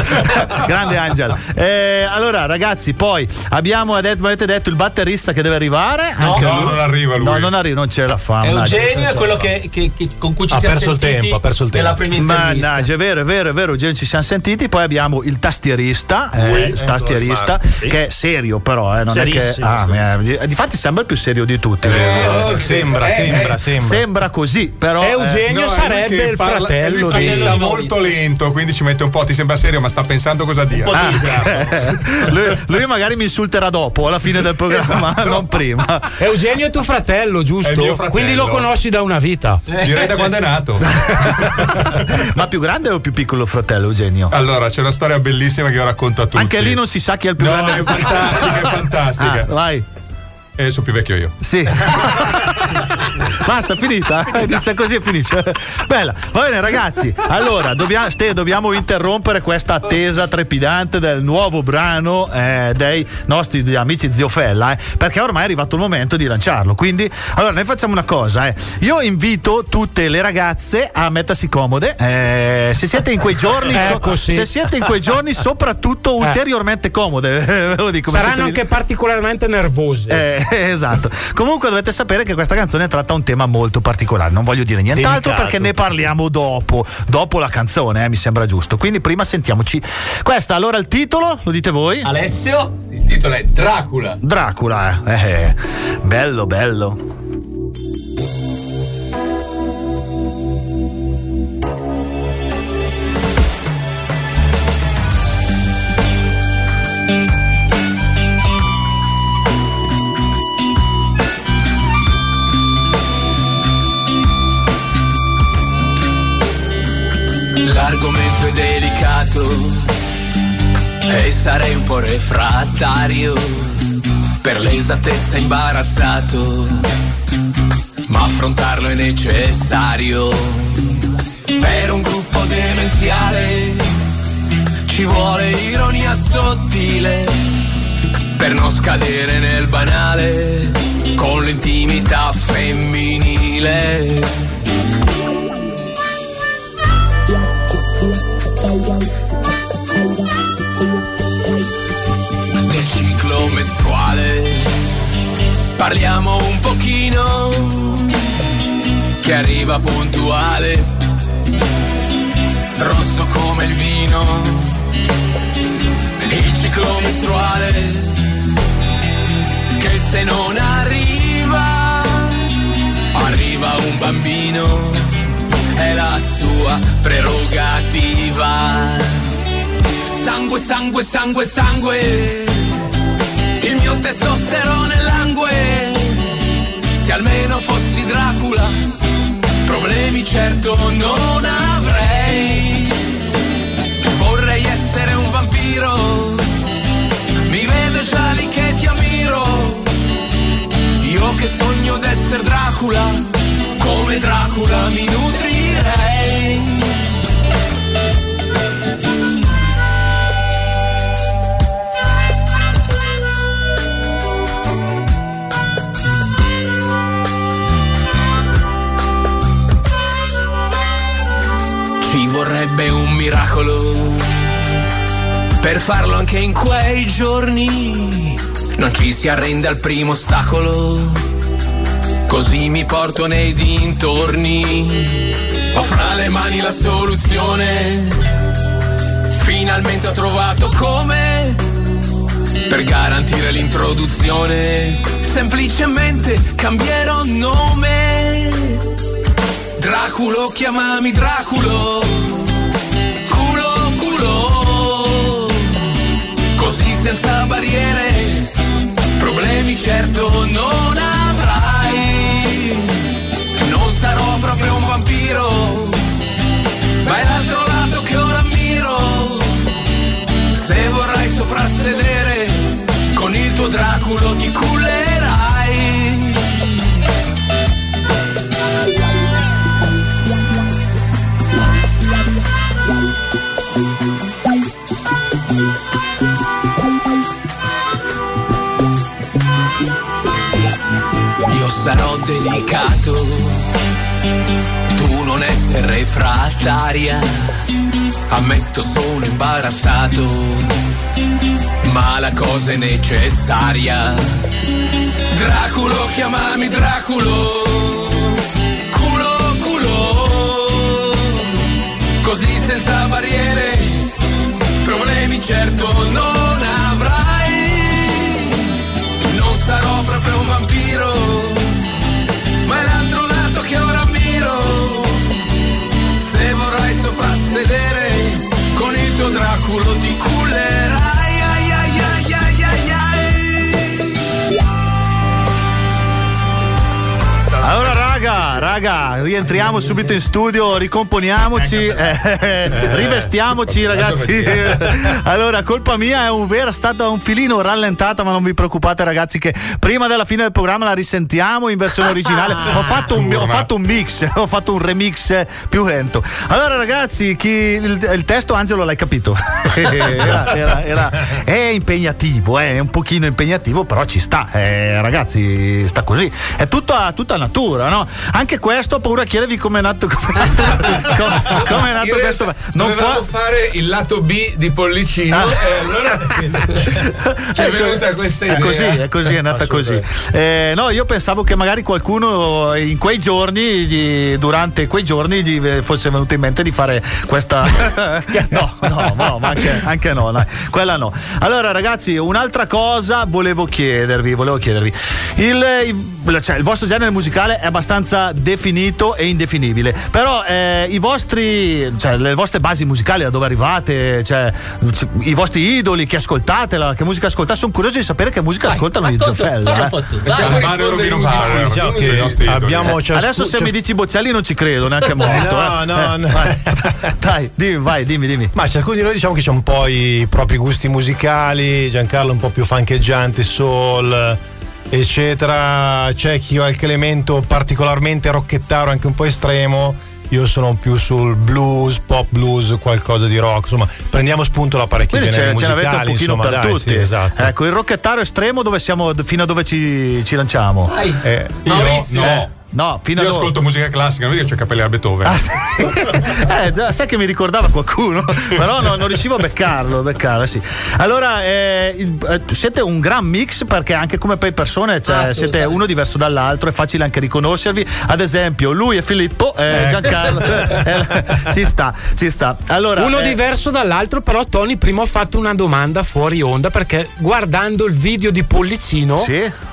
Grande Angelo. Eh, allora, ragazzi, poi abbiamo detto, avete detto il batterista che deve arrivare. No, Anche no, lui. non arriva lui. No, non arriva, non ce la fa. Eugenio è quello che, che- che- con cui ci Ha siamo perso il sentiti tempo, ha perso il tempo. nella prima intervista. Mannaggia, è vero, è vero, è vero, Eugenio, ci siamo sentiti. Poi abbiamo il tastierista, eh, il tastierista, sì. che è serio, però, eh, non è che. Serissimo, Ah, eh, difatti sembra il più serio di tutti. Eh, sembra, Eh, sembra, eh, sembra. Sembra così, però. Eugenio eh, No, sarebbe il parla- fratello di- pensa molto lento, quindi ci mette un po'. Ti sembra serio, ma sta pensando cosa dire. Ah, [LAUGHS] lui, lui magari mi insulterà dopo, alla fine del programma, Esatto. [LAUGHS] non prima. Eugenio è tuo fratello, giusto? È mio fratello. Quindi lo conosci da una vita. Direi da quando è nato. [LAUGHS] Ma più grande o più piccolo fratello, Eugenio? Allora, c'è una storia bellissima che io racconto a tutti. Anche lì non si sa chi è il più No, grande. è fantastica, è [LAUGHS] fantastica. Ah, vai. Eh, sono più vecchio io. Sì. [LAUGHS] Basta, finita. Inizia così e finisce. Bella. Va bene, ragazzi. Allora, dobbiamo, Ste, dobbiamo interrompere questa attesa trepidante del nuovo brano eh, dei nostri amici Ziofella, eh, perché ormai è arrivato il momento di lanciarlo. Quindi, allora, noi facciamo una cosa. eh. Io invito tutte le ragazze a mettersi comode. eh, se siete in quei giorni, so- Ecco, sì. se siete in quei giorni, soprattutto ulteriormente comode. [LAUGHS] Ve lo dico. Saranno anche particolarmente nervose. eh, [LAUGHS] esatto. Comunque dovete sapere che questa canzone tratta un tema molto particolare. Non voglio dire nient'altro Delicato. perché ne parliamo dopo. Dopo la canzone, eh, mi sembra giusto. Quindi prima sentiamoci. Questa, allora il titolo, lo dite voi? Alessio? Il titolo è Dracula. Dracula, eh. Eh, bello, bello. L'argomento è delicato e sarei un po' refrattario, per l'esattezza imbarazzato, ma affrontarlo è necessario. Per un gruppo demenziale ci vuole ironia sottile, per non scadere nel banale con l'intimità femminile. Parliamo un pochino che arriva puntuale, rosso come il vino. Il ciclo mestruale che se non arriva, arriva un bambino, è la sua prerogativa. sangue, sangue, sangue, sangue. Il mio testosterone. Se almeno fossi Dracula, problemi certo non avrei. Vorrei essere un vampiro. Mi vedo già lì che ti ammiro. Io che sogno d'essere Dracula, come Dracula mi nutrirei. Vorrebbe un miracolo per farlo anche in quei giorni. Non ci si arrende al primo ostacolo, così mi porto nei dintorni. Ho fra le mani la soluzione, finalmente ho trovato come per garantire l'introduzione. Semplicemente cambierò nome. Draculo, chiamami Draculo. Culo, culo. Così senza barriere, problemi certo non avrai. Non sarò proprio un vampiro, ma è l'altro lato che ora ammiro. Se vorrai soprassedere, con il tuo Draculo ti cullerai. Sarò delicato, tu non essere refrattaria. Ammetto sono imbarazzato, ma la cosa è necessaria. Draculo, chiamami Draculo. Culo, culo. Così senza barriere, problemi certo non avrai. Non sarò proprio un vampiro, tuo Draculo ti raga, rientriamo subito in studio, ricomponiamoci, eh, rivestiamoci, ragazzi. Allora, colpa mia, è un vero, è stata un filino rallentata, ma non vi preoccupate, ragazzi, che prima della fine del programma la risentiamo in versione [LAUGHS] originale. Ho fatto un, ho fatto un mix, [LAUGHS] ho fatto un remix più lento. Allora, ragazzi, chi, il, il testo, Angelo, l'hai capito? [LAUGHS] Era, era- era- è impegnativo, eh, è un pochino impegnativo, però ci sta, eh, ragazzi, sta così. È tutta, tutta natura, no? Anche questo ho paura a chiedervi come è nato, com'è nato, [LAUGHS] com- com'è nato questo. Non può. fare il lato B di Pollicino Ah. e allora [LAUGHS] [LAUGHS] ci è Ecco, venuta questa idea. È così, è così, è nata così. Eh, no, io pensavo che magari qualcuno in quei giorni, gli- durante quei giorni, gli fosse venuto in mente di fare questa. no, no, no, ma anche, anche no, dai, quella no. Allora, ragazzi, un'altra cosa volevo chiedervi, volevo chiedervi. Il, il- cioè, il vostro genere musicale è abbastanza definito e indefinibile, però eh, i vostri, cioè, le vostre basi musicali, da dove arrivate, cioè, i vostri idoli, che ascoltate, la- che musica ascoltate, sono curioso di sapere che musica ascoltano gli Zofella. eh. Diciamo Adesso se mi dici Boccelli non ci credo neanche morto. No, eh. no, Eh, no. vai. [LAUGHS] Dai, dimmi, vai, dimmi, dimmi. Ma ciascuno di noi diciamo che c'ha un po' i propri gusti musicali, Giancarlo un po' più fancheggiante, soul, eccetera. C'è chi ha qualche elemento particolarmente rocchettaro, anche un po' estremo. Io sono più sul blues, pop blues, qualcosa di rock. Insomma, prendiamo spunto da parecchi Quindi generi ce, ce musicali. n'avete un pochino insomma, per dai, tutti. sì, esatto. Ecco, il rocchettaro estremo dove siamo, fino a dove ci, ci lanciamo? Eh, Io no. Eh, no, fino Io a dove? ascolto musica classica, non vedi che c'ho i capelli a Beethoven. Ah, Eh, già, sai che mi ricordava qualcuno, però no- non riuscivo a beccarlo, beccarlo, sì. Allora, eh, il- eh, siete un gran mix perché anche come persone cioè, Assolutamente. siete uno diverso dall'altro, è facile anche riconoscervi. Ad esempio, lui e Filippo, eh, Giancarlo, eh, ci sta, ci sta. Allora, Uno eh, diverso dall'altro, però Tony prima ho fatto una domanda fuori onda perché guardando il video di Pollicino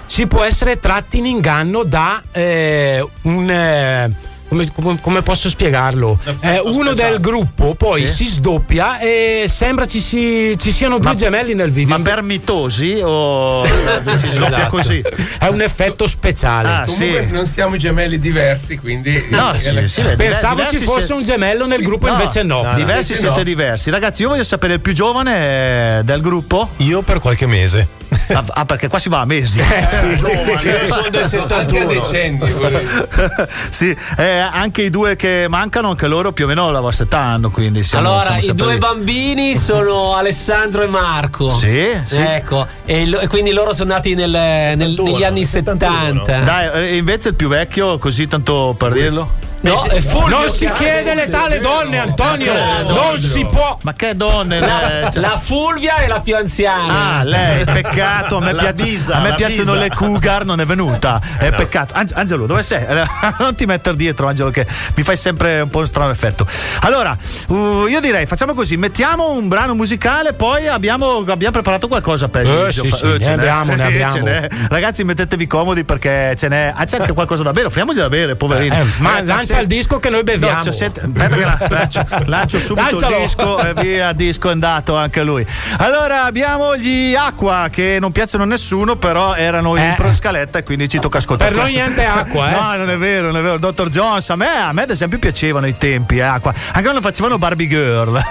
si può essere tratti in inganno da eh, un, eh, come, come- come posso spiegarlo? Eh, uno del gruppo poi Sì. si sdoppia e sembra ci, si- ci siano due gemelli nel video. Ma per mitosi o [LAUGHS] si sdoppia Esatto. così? È un effetto speciale. Ah, Comunque sì. non siamo gemelli diversi, quindi. No, sì, sì, vede, Pensavo diversi ci fosse un gemello nel gruppo, invece no. diversi invece siete no. diversi. Ragazzi, io voglio sapere il più giovane eh, del gruppo. Io per qualche mese. Ah, ah, perché qua si va a mesi. Eh, sì. Io [LAUGHS] sono del Anche a 71. decenni. volevo- [LAUGHS] sì, eh, anche i due che mancano, anche loro più o meno la vostra età hanno, quindi siamo, allora, siamo i due lì. bambini sono Alessandro e Marco. Sì, sì. Ecco, e, lo- e quindi loro sono nati nel- nel- 71, negli anni 71. 70. Dai, eh, invece il più vecchio, così tanto per dirlo. No, è Fulvio Non si chiede l'età alle donne, Antonio! Non si può! Ma che donne, La, lei, cioè- la Fulvia è la più anziana. Ah, lei, peccato. A me, [LAUGHS] La piace- Visa, a me la piacciono Visa. le cougar, non è venuta. È peccato. Ange- Angelo, dove sei? Eh, [LAUGHS] Non ti mettere dietro, Angelo, che mi fai sempre un po' un strano effetto. Allora, uh, io direi, facciamo così: mettiamo un brano musicale, poi abbiamo, abbiamo preparato qualcosa per Eh, l'inizio. sì, sì, eh, ne abbiamo, ne [LAUGHS] Eh, abbiamo. ce n'è. Ragazzi, mettetevi comodi perché ce n'è. Ah, c'è anche qualcosa da bere, offriamogli da bere, poverini. Eh, ma Ragazzi, lancia il disco che noi beviamo. No, sette- lancio, lancio subito Lancialo. il disco e via, disco è andato anche lui. Allora abbiamo gli Aqua che non piacciono a nessuno, però erano in Eh. pro scaletta e quindi ci tocca ascoltare. Per noi niente acqua, eh. [LAUGHS] No, non è vero, non è vero. Dottor Jones, a me, a me ad esempio piacevano i tempi, eh, Aqua. Anche quando facevano Barbie Girl. [LAUGHS]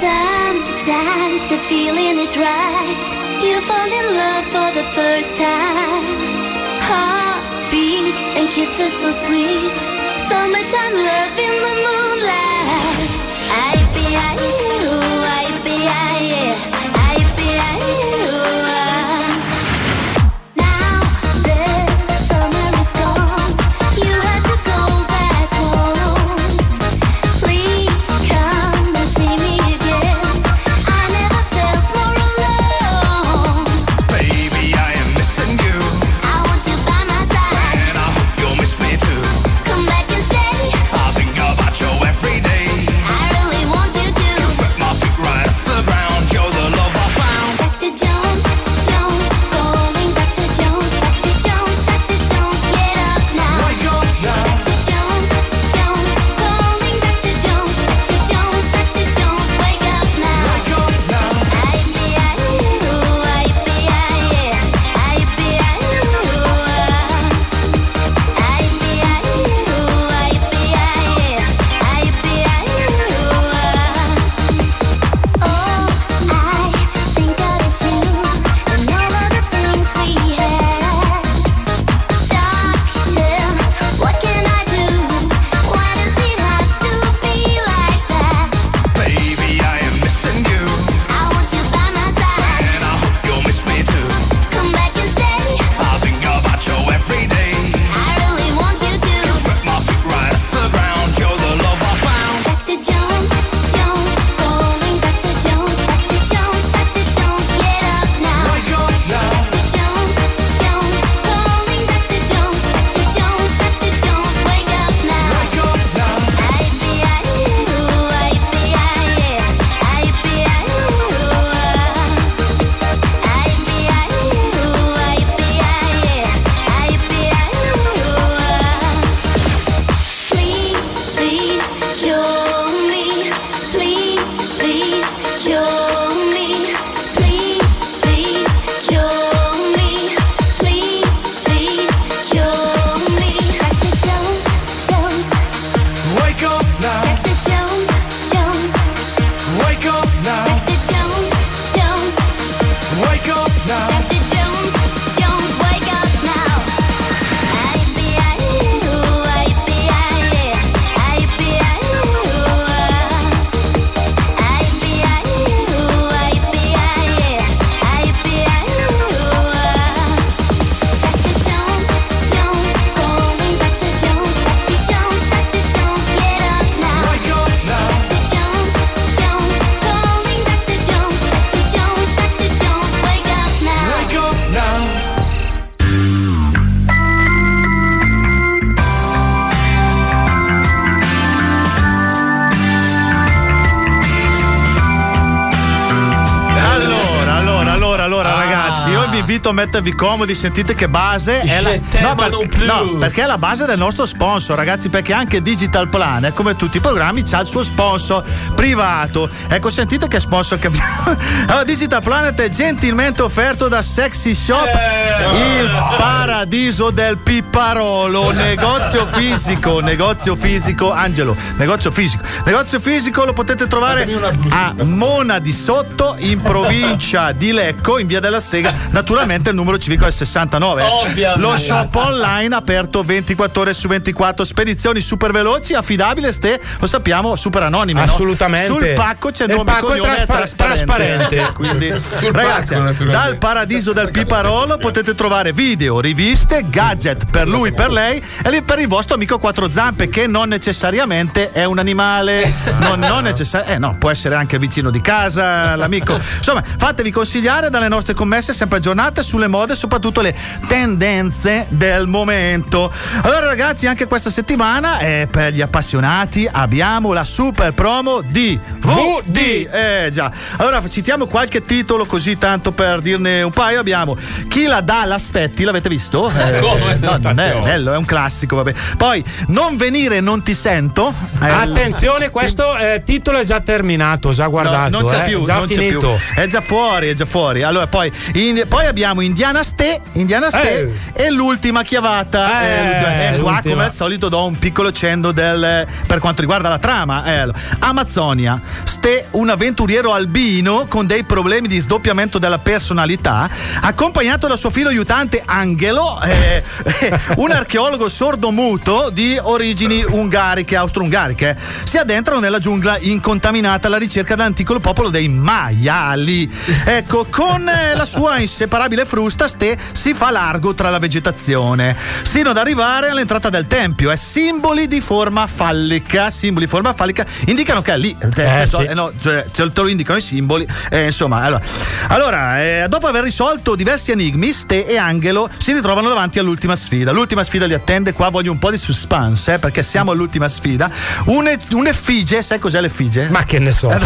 Sometimes the feeling is right. You fall in love for the first time. Heartbeat and kisses so sweet. Summertime love in the moonlight. I be I mettervi comodi, sentite che base è la, no, per- non più. no, perché è la base del nostro sponsor, ragazzi, perché anche Digital Plan, come tutti i programmi, ha il suo sponsor privato. Ecco, sentite che sponsor che abbiamo. [LAUGHS] Allora, Digital Planet è gentilmente offerto da Sexy Shop, il paradiso del piparolo, negozio fisico, negozio fisico, Angelo, negozio fisico. Negozio fisico lo potete trovare a Mona di Sotto, in provincia di Lecco, in via della Sega. Naturalmente il numero civico è il 69. eh. Ovviamente. Lo shop online aperto 24 ore su 24, spedizioni super veloci, affidabile, ste, lo sappiamo, super anonime. no? Assolutamente. Sul pacco c'è il Il nome pacco è cognome traspa- trasparente. trasparente. Quindi, Sul ragazzi, pacco, dal paradiso del piparolo potete trovare video, riviste, gadget per lui, per lei e per il vostro amico quattro zampe che non necessariamente è un animale. Non, non necessar- eh no, può essere anche vicino di casa, l'amico. Insomma, fatevi consigliare dalle nostre commesse sempre aggiornate sulle mode, soprattutto le tendenze del momento. Allora, ragazzi, anche questa settimana eh, per gli appassionati abbiamo la super promo di VD. Eh già. Allora, citiamo qualche titolo così tanto per dirne un paio. Abbiamo Chi la dà l'aspetti, l'avete visto? [LAUGHS] Eh, Come? No, non è bello, è un classico, vabbè. Poi Non venire non ti sento. Eh, Attenzione, questo eh, titolo è già terminato, già guardato. No, non c'è eh, più, già non c'è finito. più. È già fuori, è già fuori. Allora, poi, in- poi abbiamo Indiana Ste, Indiana Ste Eh. e l'ultima chiavata. Eh, Eh, e qua, come al solito, do un piccolo cenno del, per quanto riguarda la trama. Eh, Amazzonia, Ste, un avventuriero albino con dei problemi di sdoppiamento della personalità, accompagnato dal suo figlio aiutante Angelo, eh, un archeologo sordomuto di origini ungariche, austro-ungariche, si addentrano nella giungla incontaminata alla ricerca dell'antico popolo dei maiali. Ecco, con eh, la sua inseparabile frusta, Ste si fa largo tra la vegetazione, sino ad arrivare all'entrata del tempio. E simboli di forma fallica, simboli di forma fallica indicano che è lì. Eh, Eh, sì. eh, no, cioè, te lo indicano i simboli. eh, insomma, allora, allora eh, dopo aver risolto diversi enigmi, Ste e Angelo si ritrovano davanti all'ultima sfida. L'ultima sfida li attende. Qua voglio un po' di suspense, eh, perché siamo all'ultima sfida. Un- Un'effigie, sai cos'è l'effigie? Ma che ne so. [LAUGHS] è,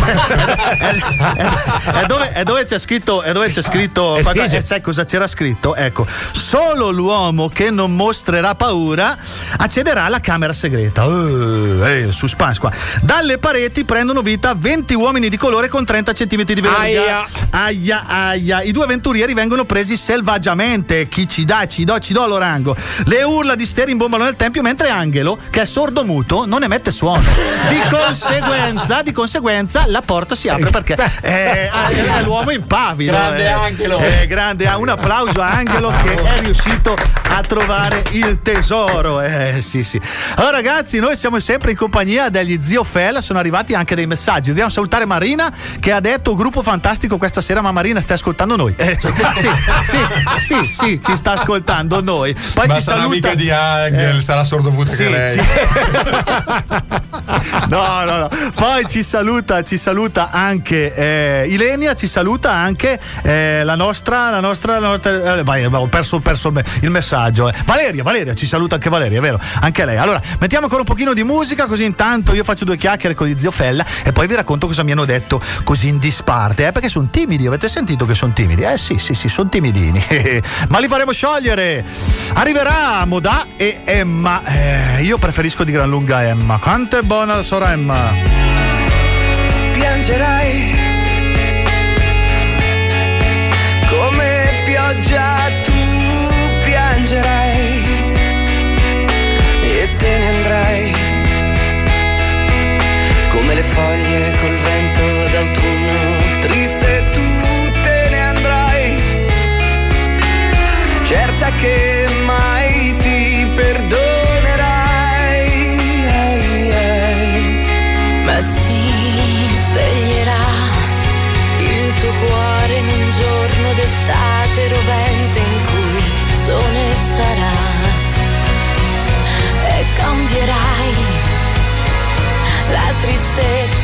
è dove, è dove c'è scritto, è dove c'è scritto qualcosa- eh, sai cosa c'era scritto? Ecco, solo l'uomo che non mostrerà paura accederà alla camera segreta. Eh, eh, suspense qua. Dalle pareti prendono vita 20 uomini di colore con 30 cm di verga. Aia. Aia, aia. I due avventurieri vengono presi selvaggiamente. Chi ci dà, ci do, ci do l'orango. Le urla di Ste rimbombano nel tempio, mentre Angelo, che è sordomuto, non emette suono. Di [LAUGHS] conseguenza, di conseguenza, la porta si apre perché è, è l'uomo impavido. Grande eh. Angelo. Eh, grande, un applauso a Angelo che è riuscito a trovare il tesoro. Eh, sì, sì. Allora, ragazzi, noi siamo sempre in compagnia degli zio Fella. Sono arrivati anche dei messaggi. Dobbiamo salutare Marina che ha detto gruppo fantastico questa sera. Ma Marina, stai ascoltando noi? Eh, sì, [LAUGHS] sì, sì, sì, sì, ci sta ascoltando noi. Poi Ma ci sarà saluta. di Angel, Eh, sarà sordomuta sì, che lei. sì. [LAUGHS] No, no, no. Poi ci saluta, ci saluta anche eh, Ilenia, ci saluta anche eh, la nostra, la nostra, la nostra- eh, vai, ho perso, perso il me- il messaggio. eh. Valeria, Valeria, ci saluta anche Valeria, vero? Anche lei. Allora, mettiamo ancora un pochino di musica, così intanto io faccio due chiacchiere con gli zio Fella e poi vi racconto cosa mi hanno detto così in disparte, eh, perché sono timidi, avete sentito che sono timidi? Eh sì, sì, sì, sono timidini. [LAUGHS] Ma li faremo sciogliere. Arriverà Modà e Emma. Eh, io preferisco di gran lunga Emma. Quanto è buona la sora Emma? piangerai come pioggia tu piangerai e te ne andrai come le foglie col vento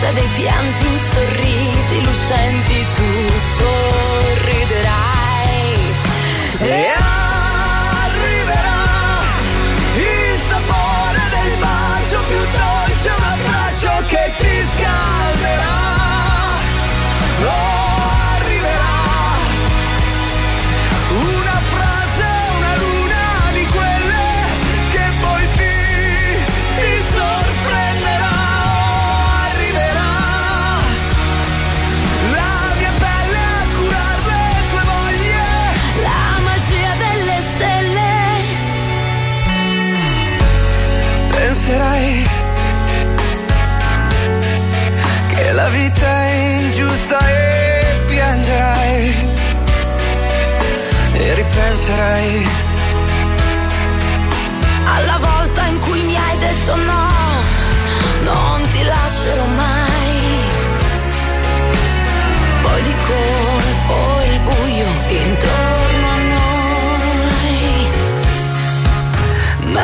tristezza dei pianti in sorrisi lucenti tu sorriderai. E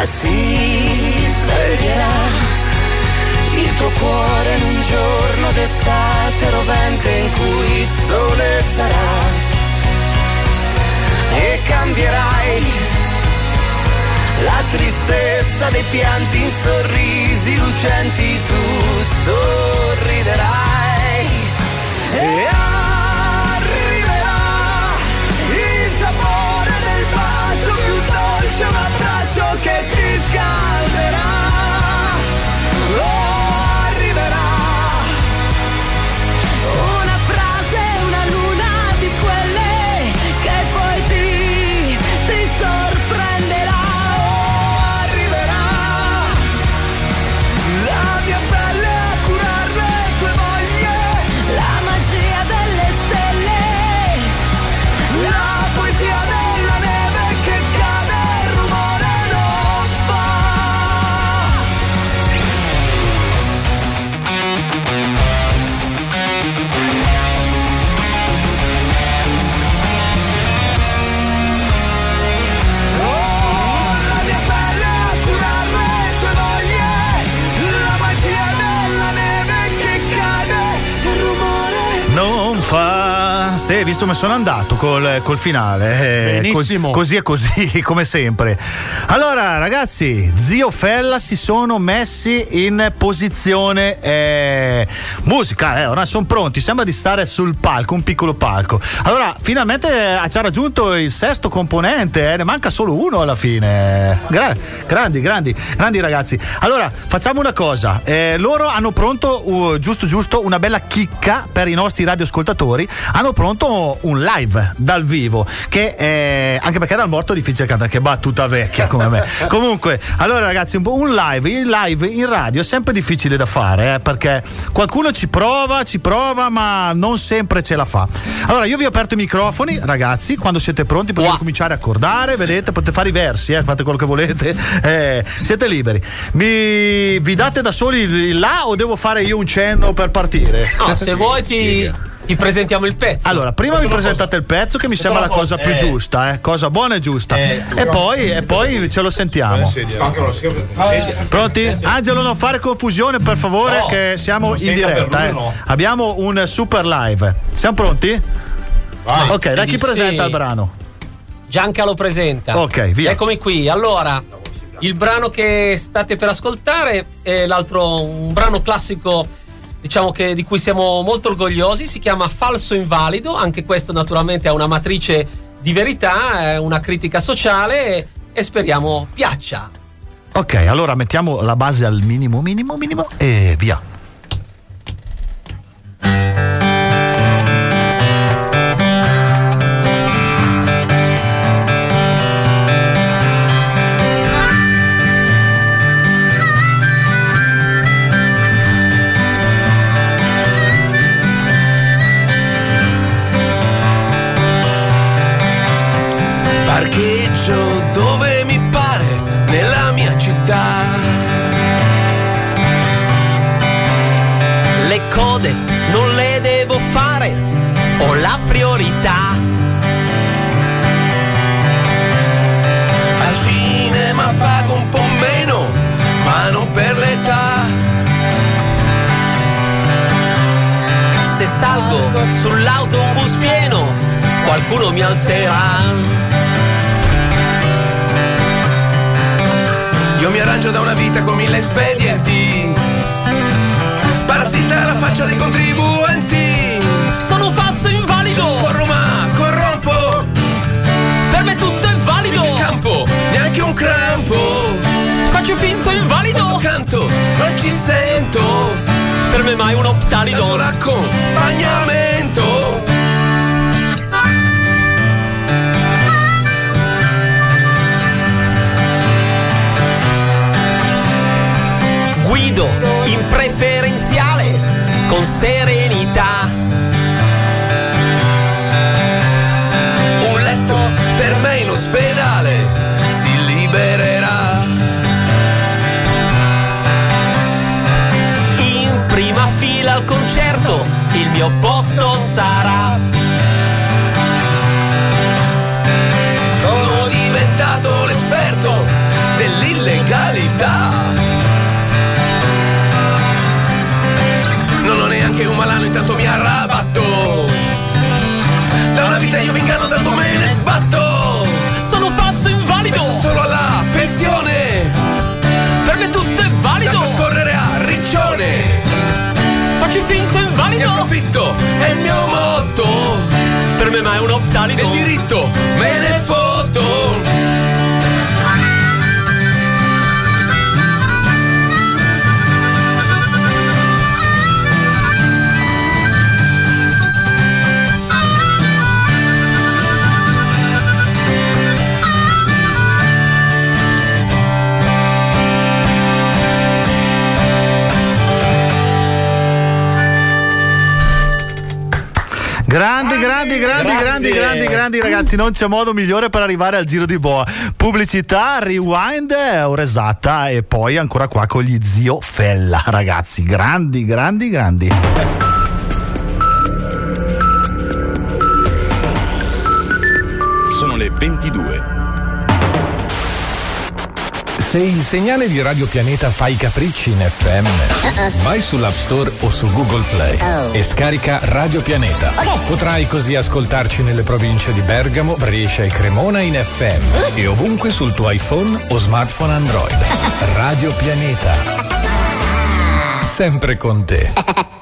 si sveglierà. Il tuo cuore in un giorno d'estate rovente in cui il sole sarà. E cambierai la tristezza dei pianti in sorrisi lucenti tu sorriderai. E visto come sono andato col, col finale. eh, Benissimo. cos- così e così, [LAUGHS] come sempre. Allora, ragazzi, zio Fella si sono messi in posizione eh, musicale. Eh, ora sono pronti. Sembra di stare sul palco, un piccolo palco. Allora, finalmente eh, ci ha raggiunto il sesto componente. eh, ne manca solo uno alla fine. Gra- grandi, grandi, grandi ragazzi. Allora, facciamo una cosa. eh, loro hanno pronto, uh, giusto, giusto, una bella chicca per i nostri radioascoltatori. Hanno pronto un live dal vivo. Che eh, anche perché dal morto è difficile cantare, che battuta vecchia come me. [LAUGHS] Comunque, allora, ragazzi, un, po' un live, il live in radio è sempre difficile da fare, eh, perché qualcuno ci prova, ci prova, ma non sempre ce la fa. Allora, io vi ho aperto i microfoni, ragazzi. Quando siete pronti potete cominciare a accordare, vedete, potete fare i versi, eh, fate quello che volete. eh, siete liberi. Mi, vi date da soli là o devo fare io un cenno per partire? No, se vuoi ti, ti presentiamo il pezzo. Allora, prima mi presentate il pezzo che mi sembra la cosa più giusta, eh? cosa buona e giusta. e, poi, e poi ce lo sentiamo. Pronti? Angelo, non fare confusione per favore, No, che siamo in diretta. eh. no. Abbiamo un super live. Siamo pronti? Ok, da chi Sì. presenta il brano? Gianca lo presenta. Ok, via. Eccomi qui. Allora, il brano che state per ascoltare è l'altro, un brano classico, diciamo che di cui siamo molto orgogliosi. Si chiama Falso Invalido. Anche questo, naturalmente, ha una matrice di verità, una critica sociale e speriamo piaccia. Ok, allora mettiamo la base al minimo, minimo, minimo e via. Mi alzerà. Io mi arrangio da una vita con mille espedienti. Parassita alla faccia dei contribuenti. Sono falso invalido! Corro ma corrompo. Per me tutto è valido! In campo, neanche un crampo. Faccio finto invalido! Quando canto, non ci sento. Per me mai un optalido! l'accompagnamento. con serenità. Un letto per me in ospedale si libererà. In prima fila al concerto il mio posto sarà. Vita io mi inganno, tanto me ne sbatto. Sono falso invalido. Penso solo alla pensione. Per me tutto è valido. Lascio scorrere a riccione. Faccio finto Ne invalido. approfitto, è il mio motto. Per me ma è un optalido. Del diritto me ne foto. Grandi, grandi, grandi, grandi, grandi, grandi ragazzi, non c'è modo migliore per arrivare al giro di boa. Pubblicità, rewind, ora esatta e poi ancora qua con gli zio Fella, ragazzi, grandi, grandi, grandi. Sono le 22. Se il segnale di Radio Pianeta fa i capricci in FM, vai sull'App Store o su Google Play e scarica Radio Pianeta. Potrai così ascoltarci nelle province di Bergamo, Brescia e Cremona in FM e ovunque sul tuo iPhone o smartphone Android. [LAUGHS] Radio Pianeta. Sempre con te. [LAUGHS]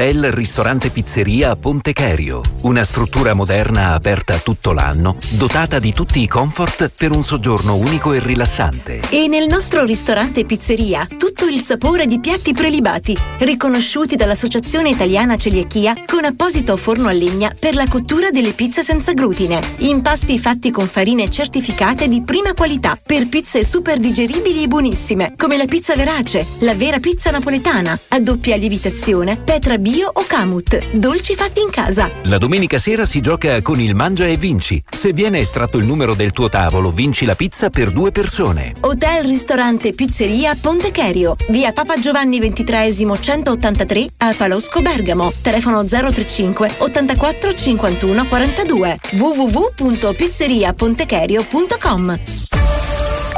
Hotel, ristorante, pizzeria Ponte Cherio. Una struttura moderna aperta tutto l'anno, dotata di tutti i comfort per un soggiorno unico e rilassante. E nel nostro ristorante pizzeria tutto il sapore di piatti prelibati, riconosciuti dall'Associazione Italiana Celiachia con apposito forno a legna per la cottura delle pizze senza glutine. Impasti fatti con farine certificate di prima qualità per pizze super digeribili e buonissime, come la pizza verace, la vera pizza napoletana, a doppia lievitazione, petra bio o camut, dolci fatti in casa. La domenica sera si gioca con il Mangia e Vinci. Se viene estratto il numero del tuo tavolo, vinci la pizza per due persone. Hotel, ristorante, pizzeria Ponte Cherio, via Papa Giovanni XXIII 183 a Palosco Bergamo, telefono 035 84 51 42 www.pizzeriapontecherio.com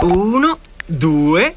Uno, due,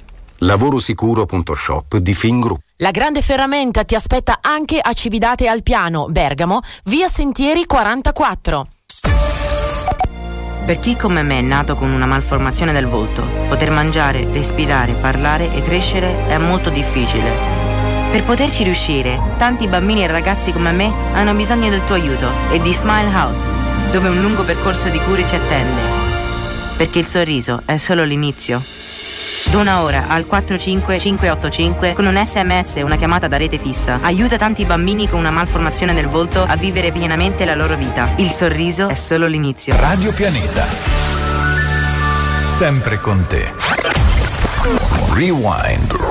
Lavorosicuro.shop di Fingroup. La grande ferramenta ti aspetta anche a Cividate al Piano, Bergamo, via Sentieri 44. Per chi come me è nato con una malformazione del volto, poter mangiare, respirare, parlare e crescere è molto difficile. Per poterci riuscire, tanti bambini e ragazzi come me hanno bisogno del tuo aiuto e di Smile House, dove un lungo percorso di cure ci attende. Perché il sorriso è solo l'inizio. Dona ora al 45585 con un sms e una chiamata da rete fissa. Aiuta tanti bambini con una malformazione del volto a vivere pienamente la loro vita. Il sorriso è solo l'inizio. Radio Pianeta. Sempre con te. Rewind.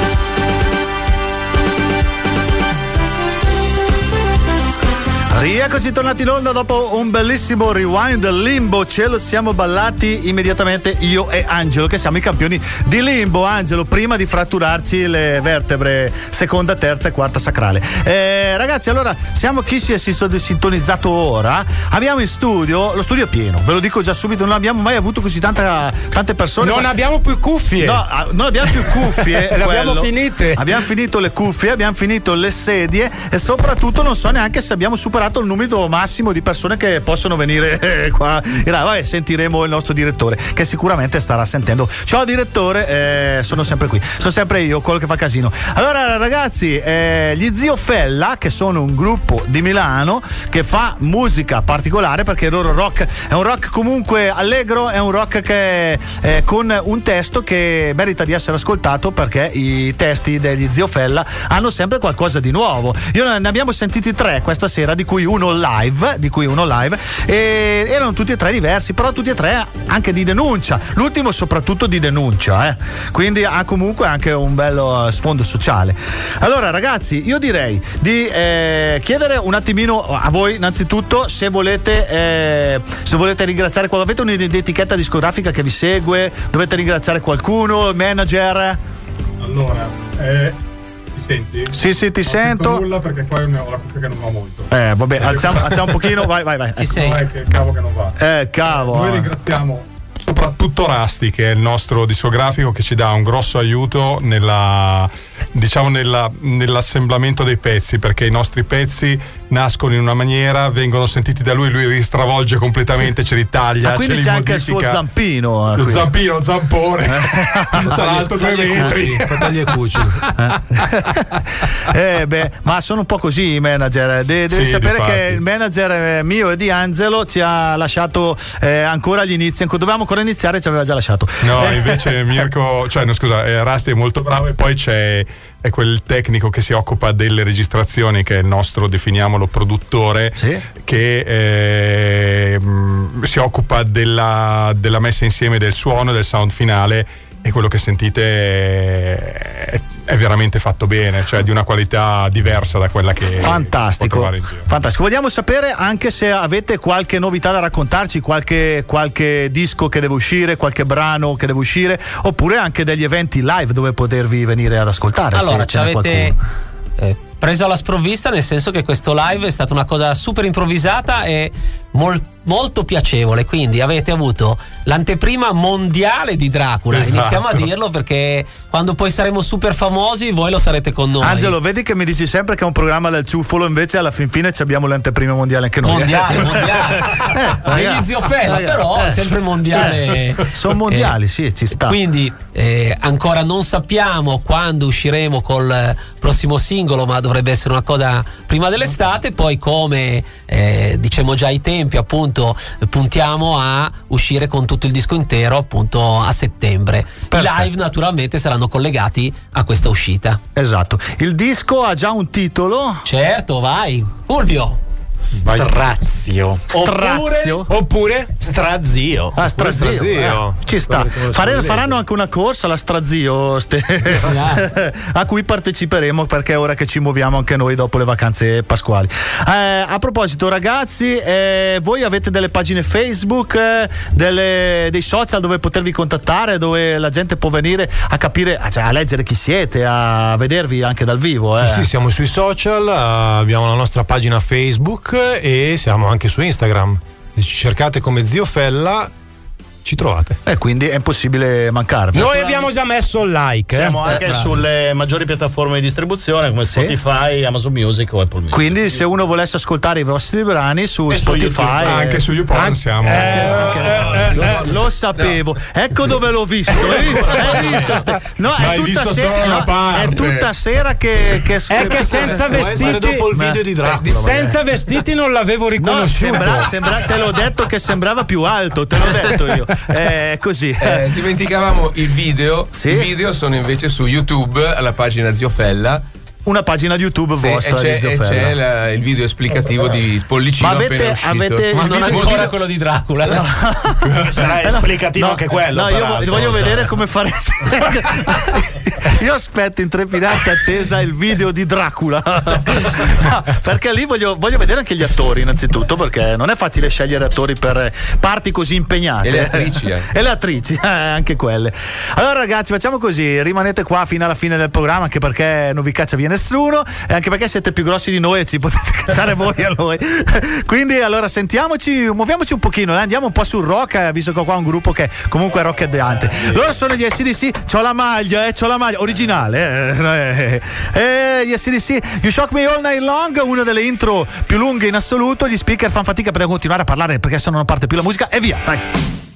Rieccoci tornati in onda dopo un bellissimo rewind limbo, ce lo siamo ballati immediatamente io e Angelo che siamo i campioni di limbo. Angelo, prima di fratturarci le vertebre seconda, terza e quarta sacrale. Eh, ragazzi, allora siamo chi si è sintonizzato ora. Abbiamo in studio, lo studio è pieno, ve lo dico già subito, non abbiamo mai avuto così tanta, tante persone. Non Ma- abbiamo più cuffie. No, ah, non abbiamo più cuffie. [LAUGHS] Le abbiamo finite. Abbiamo finito le cuffie, abbiamo finito le sedie e soprattutto non so neanche se abbiamo superato il numero massimo di persone che possono venire [LAUGHS] eh, qua. Vabbè, sentiremo il nostro direttore che sicuramente starà sentendo. Ciao direttore, eh, sono sempre qui. Sono sempre io, quello che fa casino. Allora ragazzi, eh, gli Zio Fella, che sono un gruppo di Milano che fa musica particolare perché il loro rock è un rock comunque allegro, è un rock che eh, con un testo che merita di essere ascoltato perché i testi degli Zio Fella hanno sempre qualcosa di nuovo. Io ne abbiamo sentiti tre questa sera, di cui uno live, di cui uno live, e erano tutti e tre diversi, però tutti e tre anche di denuncia. L'ultimo soprattutto di denuncia, eh. quindi ha comunque anche un bello eh, sfondo sociale. Allora ragazzi, io direi di eh, chiedere un attimino a voi innanzitutto se volete, eh, se volete ringraziare quando avete un'etichetta discografica che vi segue, dovete ringraziare qualcuno, il manager. Allora, eh, ti senti? Sì, sì, ti Non sento. nulla perché qua ho la cuffia che non va molto. Eh, vabbè, alziamo, alziamo un pochino, vai, vai, vai. Ecco. No, è che il cavo che non va. Eh, cavo. Noi ringraziamo soprattutto Rasti, che è il nostro discografico che ci dà un grosso aiuto nella, diciamo nella- nell'assemblamento dei pezzi, perché i nostri pezzi nascono in una maniera, vengono sentiti da lui, lui li stravolge completamente, ce li taglia, Ah, quindi c'è anche il suo modifica. zampino. eh, Lo qui. zampino, zampone. [LAUGHS] Sarà alto due metri. [LAUGHS] eh, beh, ma sono un po' così i manager. De- devi Sì, sapere che il manager eh, mio e di Angelo ci ha lasciato eh, ancora agli inizi. Dovevamo ancora iniziare, ci aveva già lasciato. No, Eh, invece Mirko, cioè no scusa, eh, Rasti è molto bravo e poi c'è è quel tecnico che si occupa delle registrazioni, che è il nostro, definiamolo, produttore, che eh, si occupa della, della messa insieme del suono e del sound finale e quello che sentite è, è veramente fatto bene, cioè di una qualità diversa da quella che Fantastico, trovare in giro. fantastico. Vogliamo sapere anche se avete qualche novità da raccontarci, qualche, qualche disco che deve uscire, qualche brano che deve uscire, oppure anche degli eventi live dove potervi venire ad ascoltare. se Allora, ci avete qualcuno. eh, preso alla sprovvista, nel senso che questo live è stata una cosa super improvvisata e mol- molto piacevole. Quindi avete avuto l'anteprima mondiale di Dracula. Esatto. Iniziamo a dirlo perché quando poi saremo super famosi, voi lo sarete con noi. Angelo, vedi che mi dici sempre che è un programma del ciuffolo, invece alla fin fine ci abbiamo le anteprime mondiali anche noi. Mondiale, [LAUGHS] mondiale. Eh, Degli ragazzi, zio Fella, però eh. sempre mondiale. Sono mondiali, sì, ci sta. Quindi eh, ancora non sappiamo quando usciremo col eh, prossimo singolo, ma dovrebbe essere una cosa prima dell'estate. Poi, come eh, diciamo già ai tempi, appunto, puntiamo a uscire con tutto il disco intero appunto a settembre. I live naturalmente saranno collegati a questa uscita. Esatto. Il disco ha già un titolo. Certo, vai. Fulvio. Strazio. Strazio. Oppure Strazio. Ah, strazio. Strazio. Eh, ci sta. Fare- faranno anche una corsa, la strazio, ste- [LAUGHS] a cui parteciperemo perché è ora che ci muoviamo anche noi dopo le vacanze pasquali. Eh, a proposito, ragazzi, eh, voi avete delle pagine Facebook, eh, delle- dei social dove potervi contattare, dove la gente può venire a capire, cioè, a leggere chi siete, a vedervi anche dal vivo. eh. Sì, siamo sui social, eh, abbiamo la nostra pagina Facebook e siamo anche su Instagram. Se ci cercate come Zio Fella, ci trovate. E quindi è impossibile mancarvi. Noi abbiamo già messo il like. Siamo eh. anche Eh, bravo. sulle maggiori piattaforme di distribuzione come Spotify, Amazon Music o Apple Music. Quindi, se uno volesse ascoltare i vostri brani su E su Spotify, YouTube. eh, Anche su YouPorn anche- siamo. eh, lo, lo sapevo, ecco dove l'ho visto. [LAUGHS] Hai visto ste- No, è tutta, visto sera, no, parte. è tutta sera che, che È che senza vestiti. dopo il video di Dracula. Senza vestiti non l'avevo No, riconosciuto. sembra- sembra- te l'ho detto che sembrava più alto, te l'ho detto io. È [LAUGHS] così. Eh, dimenticavamo il video. Sì? I video sono invece su YouTube alla pagina Zio Fella. Una pagina di YouTube Sì, vostra e c'è, e c'è la- il video esplicativo di Pollicino Ma avete- avete Ma non video- ancora quello di Dracula. [LAUGHS] Sarà esplicativo anche quello. No, io voglio cioè. vedere come fare. [LAUGHS] io aspetto in trepidante attesa il video di Dracula. No, perché lì voglio, voglio vedere anche gli attori, innanzitutto, perché non è facile scegliere attori per parti così impegnate. E le attrici anche. [LAUGHS] e le attrici, eh, anche quelle. Allora, ragazzi, facciamo così: rimanete qua fino alla fine del programma, anche perché non vi caccia via nessuno, e anche perché siete più grossi di noi e ci potete [LAUGHS] cacciare voi a noi. Quindi, allora, sentiamoci, muoviamoci un pochino, eh, andiamo un po' sul rock, eh, visto che ho qua un gruppo che comunque è rockeddante. Loro sono gli SDC, c'ho la maglia, eh, c'ho la maglia originale. Eh, eh, eh, gli SDC, You Shock Me All Night Long, una delle intro più lunghe in assoluto. Gli speaker fanno fatica per continuare a parlare perché se non parte più la musica, e via, dai.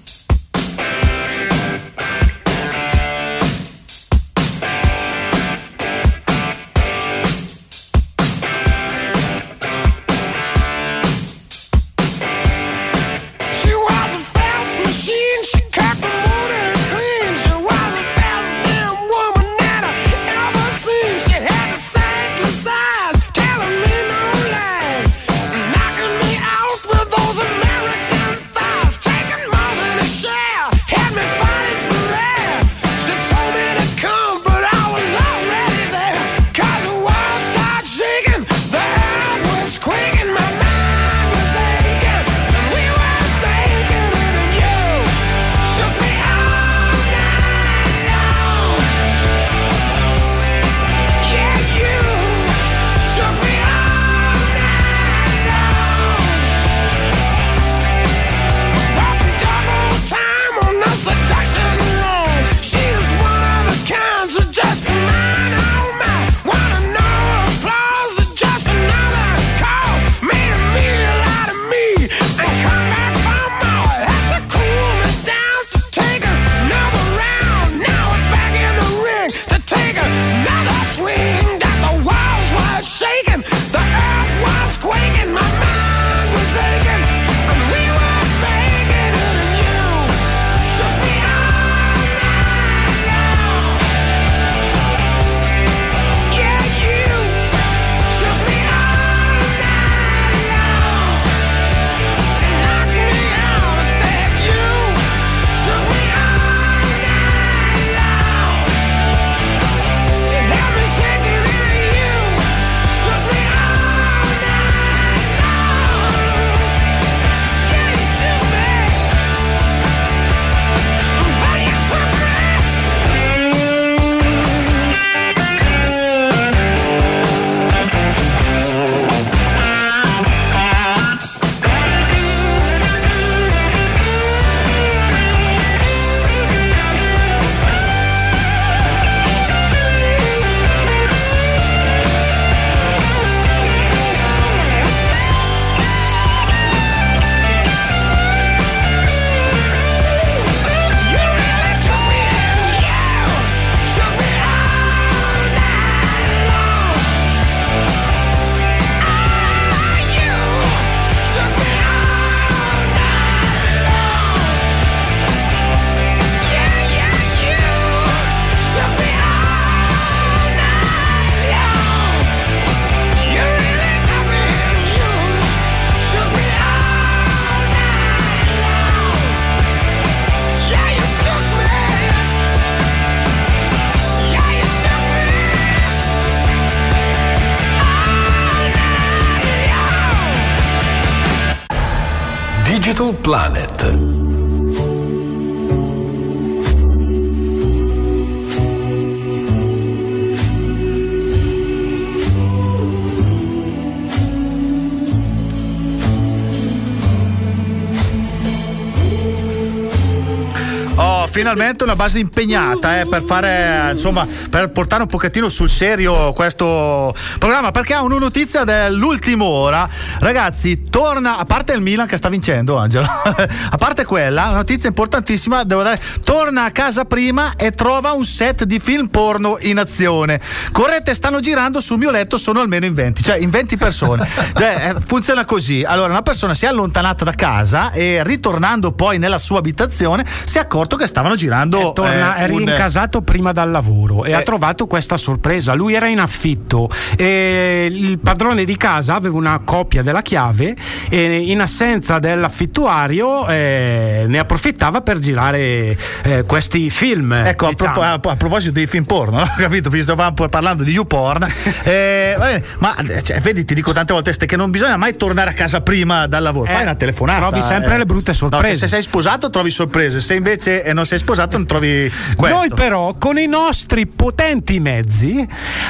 Finalmente una base impegnata eh, per fare, insomma, per portare un pochettino sul serio questo programma. Perché ha una notizia dell'ultima ora. Ragazzi, torna, a parte il Milan che sta vincendo, Angelo, [LAUGHS] a parte quella, una notizia importantissima, devo dare, torna a casa prima e trova un set di film porno in azione. Corrette, stanno girando sul mio letto, sono almeno in 20, cioè in 20 persone. [LAUGHS] Cioè, eh, funziona così. Allora, una persona si è allontanata da casa e ritornando poi nella sua abitazione si è accorto che stavano girando. Torna, eh, è un- riencasato prima dal lavoro e ha trovato questa sorpresa. Lui era in affitto e il padrone di casa aveva una copia della chiave e in assenza dell'affittuario eh, ne approfittava per girare eh, questi film. Ecco, a, diciamo. a- a proposito dei film porno, [LAUGHS] no? capito? Visto che stavamo parlando di YouPorn, [LAUGHS] eh, ma eh, cioè, vedi, ti dico tante volte che non bisogna mai tornare a casa prima dal lavoro. Fai Eh, una telefonata. trovi sempre le brutte No, sorprese. se sei sposato trovi sorprese, se invece eh, non sei sposato non trovi questo. Noi però con i nostri potenti mezzi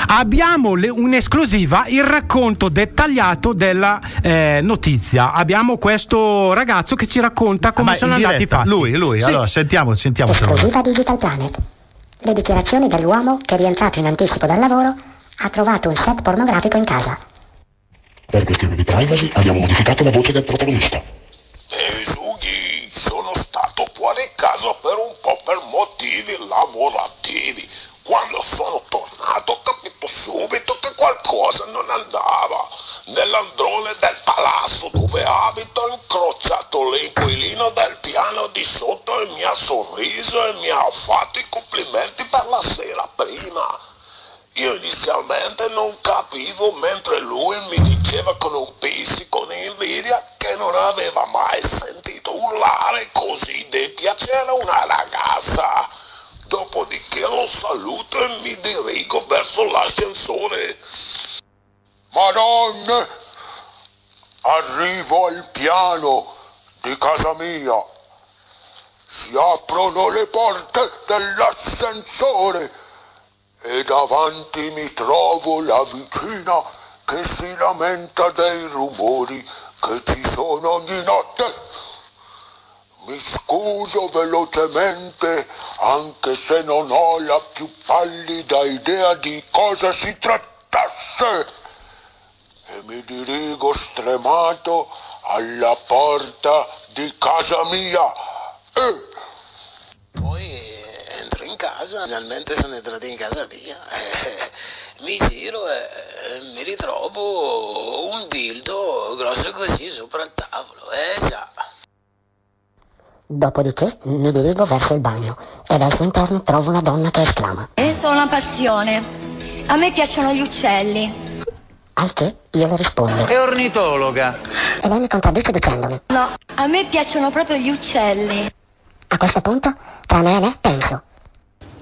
abbiamo le- un'esclusiva, il racconto dettagliato della eh, notizia. Abbiamo questo ragazzo che ci racconta come Ah, Ma sono andati i fatti. Lui, lui, Sì. allora sentiamo, sentiamocelo. Esclusiva Digital Planet. Le dichiarazioni dell'uomo che rientrato in anticipo dal lavoro ha trovato un set pornografico in casa. Per questioni di privacy abbiamo modificato la voce del protagonista. Esughi, sono stato fuori casa per un po' per motivi lavorativi. Quando sono tornato ho capito subito che qualcosa non andava. Nell'androne del palazzo dove abito ho incrociato l'inquilino del piano di sotto e mi ha sorriso e mi ha fatto i complimenti per la sera prima. Io inizialmente non capivo mentre lui mi diceva con un pizzico di invidia che non aveva mai sentito urlare così di piacere una ragazza. Dopodiché lo saluto e mi dirigo verso l'ascensore. Madonna! Arrivo al piano di casa mia. Si aprono le porte dell'ascensore e davanti mi trovo la vicina che si lamenta dei rumori che ci sono ogni notte. Mi scuso velocemente anche se non ho la più pallida idea di cosa si trattasse e mi dirigo stremato alla porta di casa mia. Eh, entro in casa, finalmente sono entrato in casa mia, eh, mi giro e mi ritrovo un dildo grosso così sopra il tavolo, eh già. Dopodiché mi dirigo verso il bagno ed al suo interno trovo una donna che esclama. Sono una passione. A me piacciono gli uccelli. Al che io le rispondo. È ornitologa. E lei mi contraddice dicendomi. No, a me piacciono proprio gli uccelli. A questo punto, tra me e me, penso.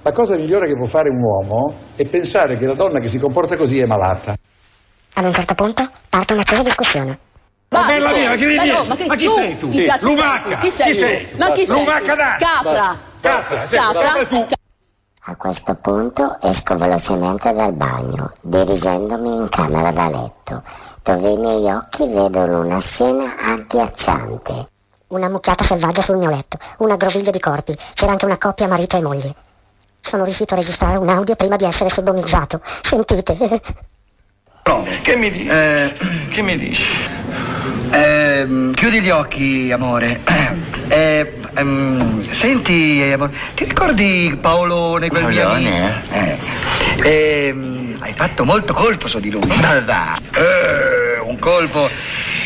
La cosa migliore che può fare un uomo è pensare che la donna che si comporta così è malata. Ad un certo punto parte un'accesa discussione. Ma bella mia, ma chi Ma no, ma che- Ma chi tu, sei tu? chi sei tu? Chi sei? Ma chi sei Lumaca tu? dai! Capra. Capra, A questo punto esco velocemente dal bagno, dirigendomi in camera da letto, dove i miei occhi vedono una scena agghiacciante. Una mucchiata selvaggia sul mio letto, un aggroviglio di corpi, c'era anche una coppia marito e moglie. Sono riuscito a registrare un audio prima di essere sodomizzato. Sentite. No, che mi, di- eh, che mi dici? Ehm, chiudi gli occhi, amore. [CLEARS THROAT] Eh, ehm, senti, amore, ti ricordi Paolone, quel mio Paolone, amico? Eh, ehm, hai fatto molto colpo su di lui. Ma dai. Eh, un colpo.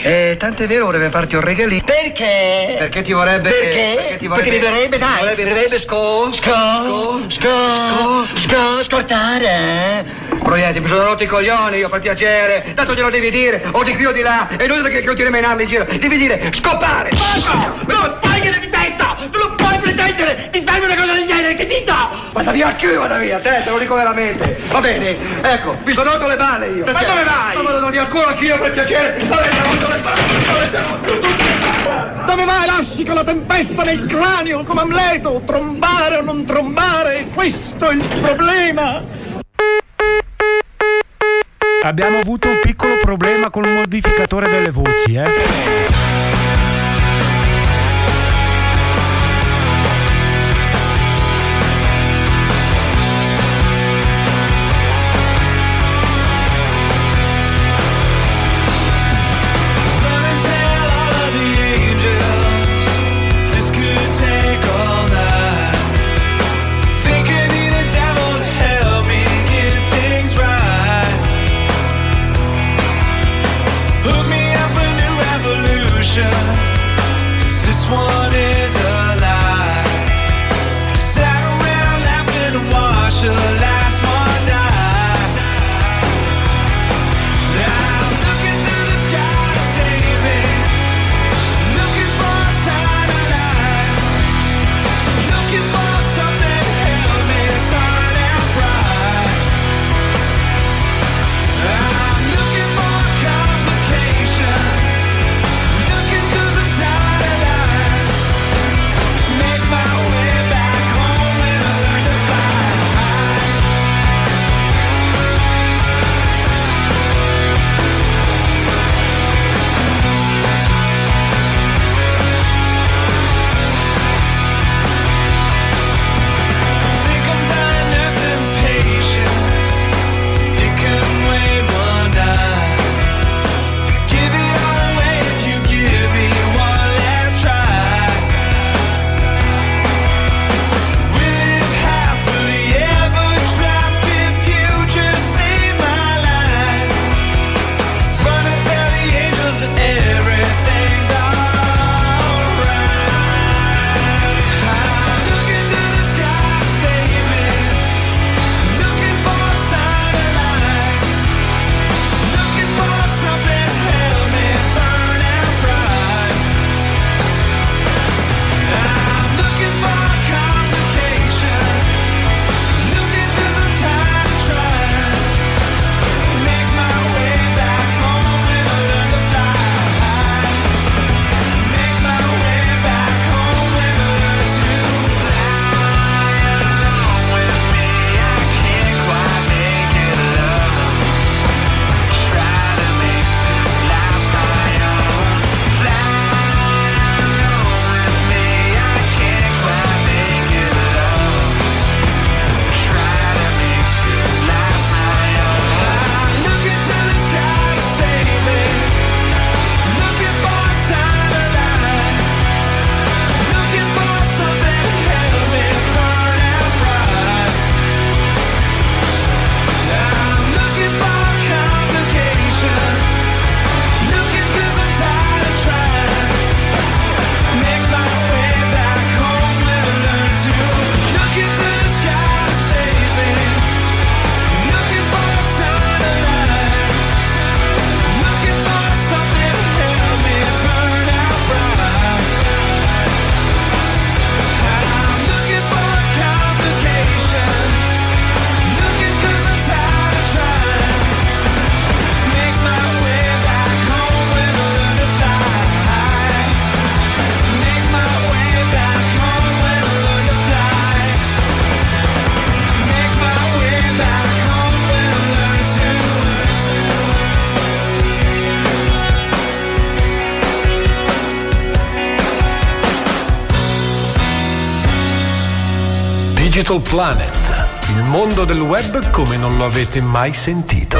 E tanto è vero, vorrebbe farti un regalino. Perché? Perché ti vorrebbe. Perché? Perché ti vorrebbe. Perché mi verrebbe, dai. Vorrebbe, vorrebbe sco. Sco. Sco. Sco. Sco. Scortare. Eh? Proietti, mi sono rotto i coglioni, io per piacere. Tanto glielo devi dire, o di qui o di là. E È inutile che continui a menarli in giro. Devi dire, scopare. Basta! Non fai che di testa! Non puoi pretendere di farmi una cosa del genere, capito? Vada via qui, vada via, te, te lo dico veramente. Va bene, ecco, mi sono rotto le balle io. Ma dove vai? Non vado di alcuno anch'io per piacere, dove tenuto le spalle, dove tenuto tutti dove mai lasci con la tempesta nel cranio come Amleto, trombare o non trombare, questo è il problema. Abbiamo avuto un piccolo problema col modificatore delle voci, eh? Little Planet, il mondo del web come non lo avete mai sentito.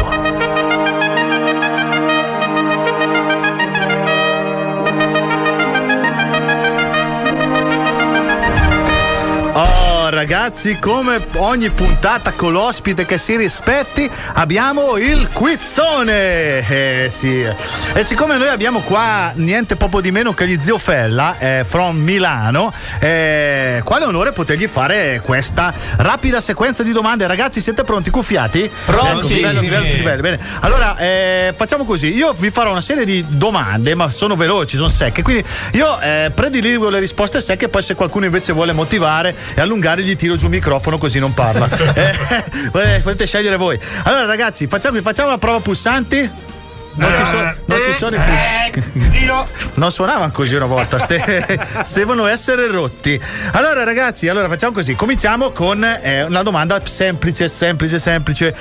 Ragazzi, come ogni puntata con l'ospite che si rispetti, abbiamo il quizzone. Eh sì. E siccome noi abbiamo qua niente poco di meno che gli zio Fella, eh, from Milano, eh, quale onore potergli fare questa rapida sequenza di domande. Ragazzi, siete pronti? Cuffiati? Pronti. Bello, bello, bello, bene. Allora, eh, facciamo così: io vi farò una serie di domande, ma sono veloci, sono secche. Quindi io eh, prediligo le risposte secche, poi se qualcuno invece vuole motivare e allungare, gli tiro giù il microfono così non parla. [LAUGHS] Eh, potete scegliere voi. Allora, ragazzi, facciamo, facciamo la prova pulsanti. Non ci, sono, non ci sono i pulsanti. [LAUGHS] Non suonavano così una volta, ste- [LAUGHS] devono essere rotti. Allora, ragazzi, allora facciamo così: cominciamo con eh, una domanda semplice, semplice, semplice.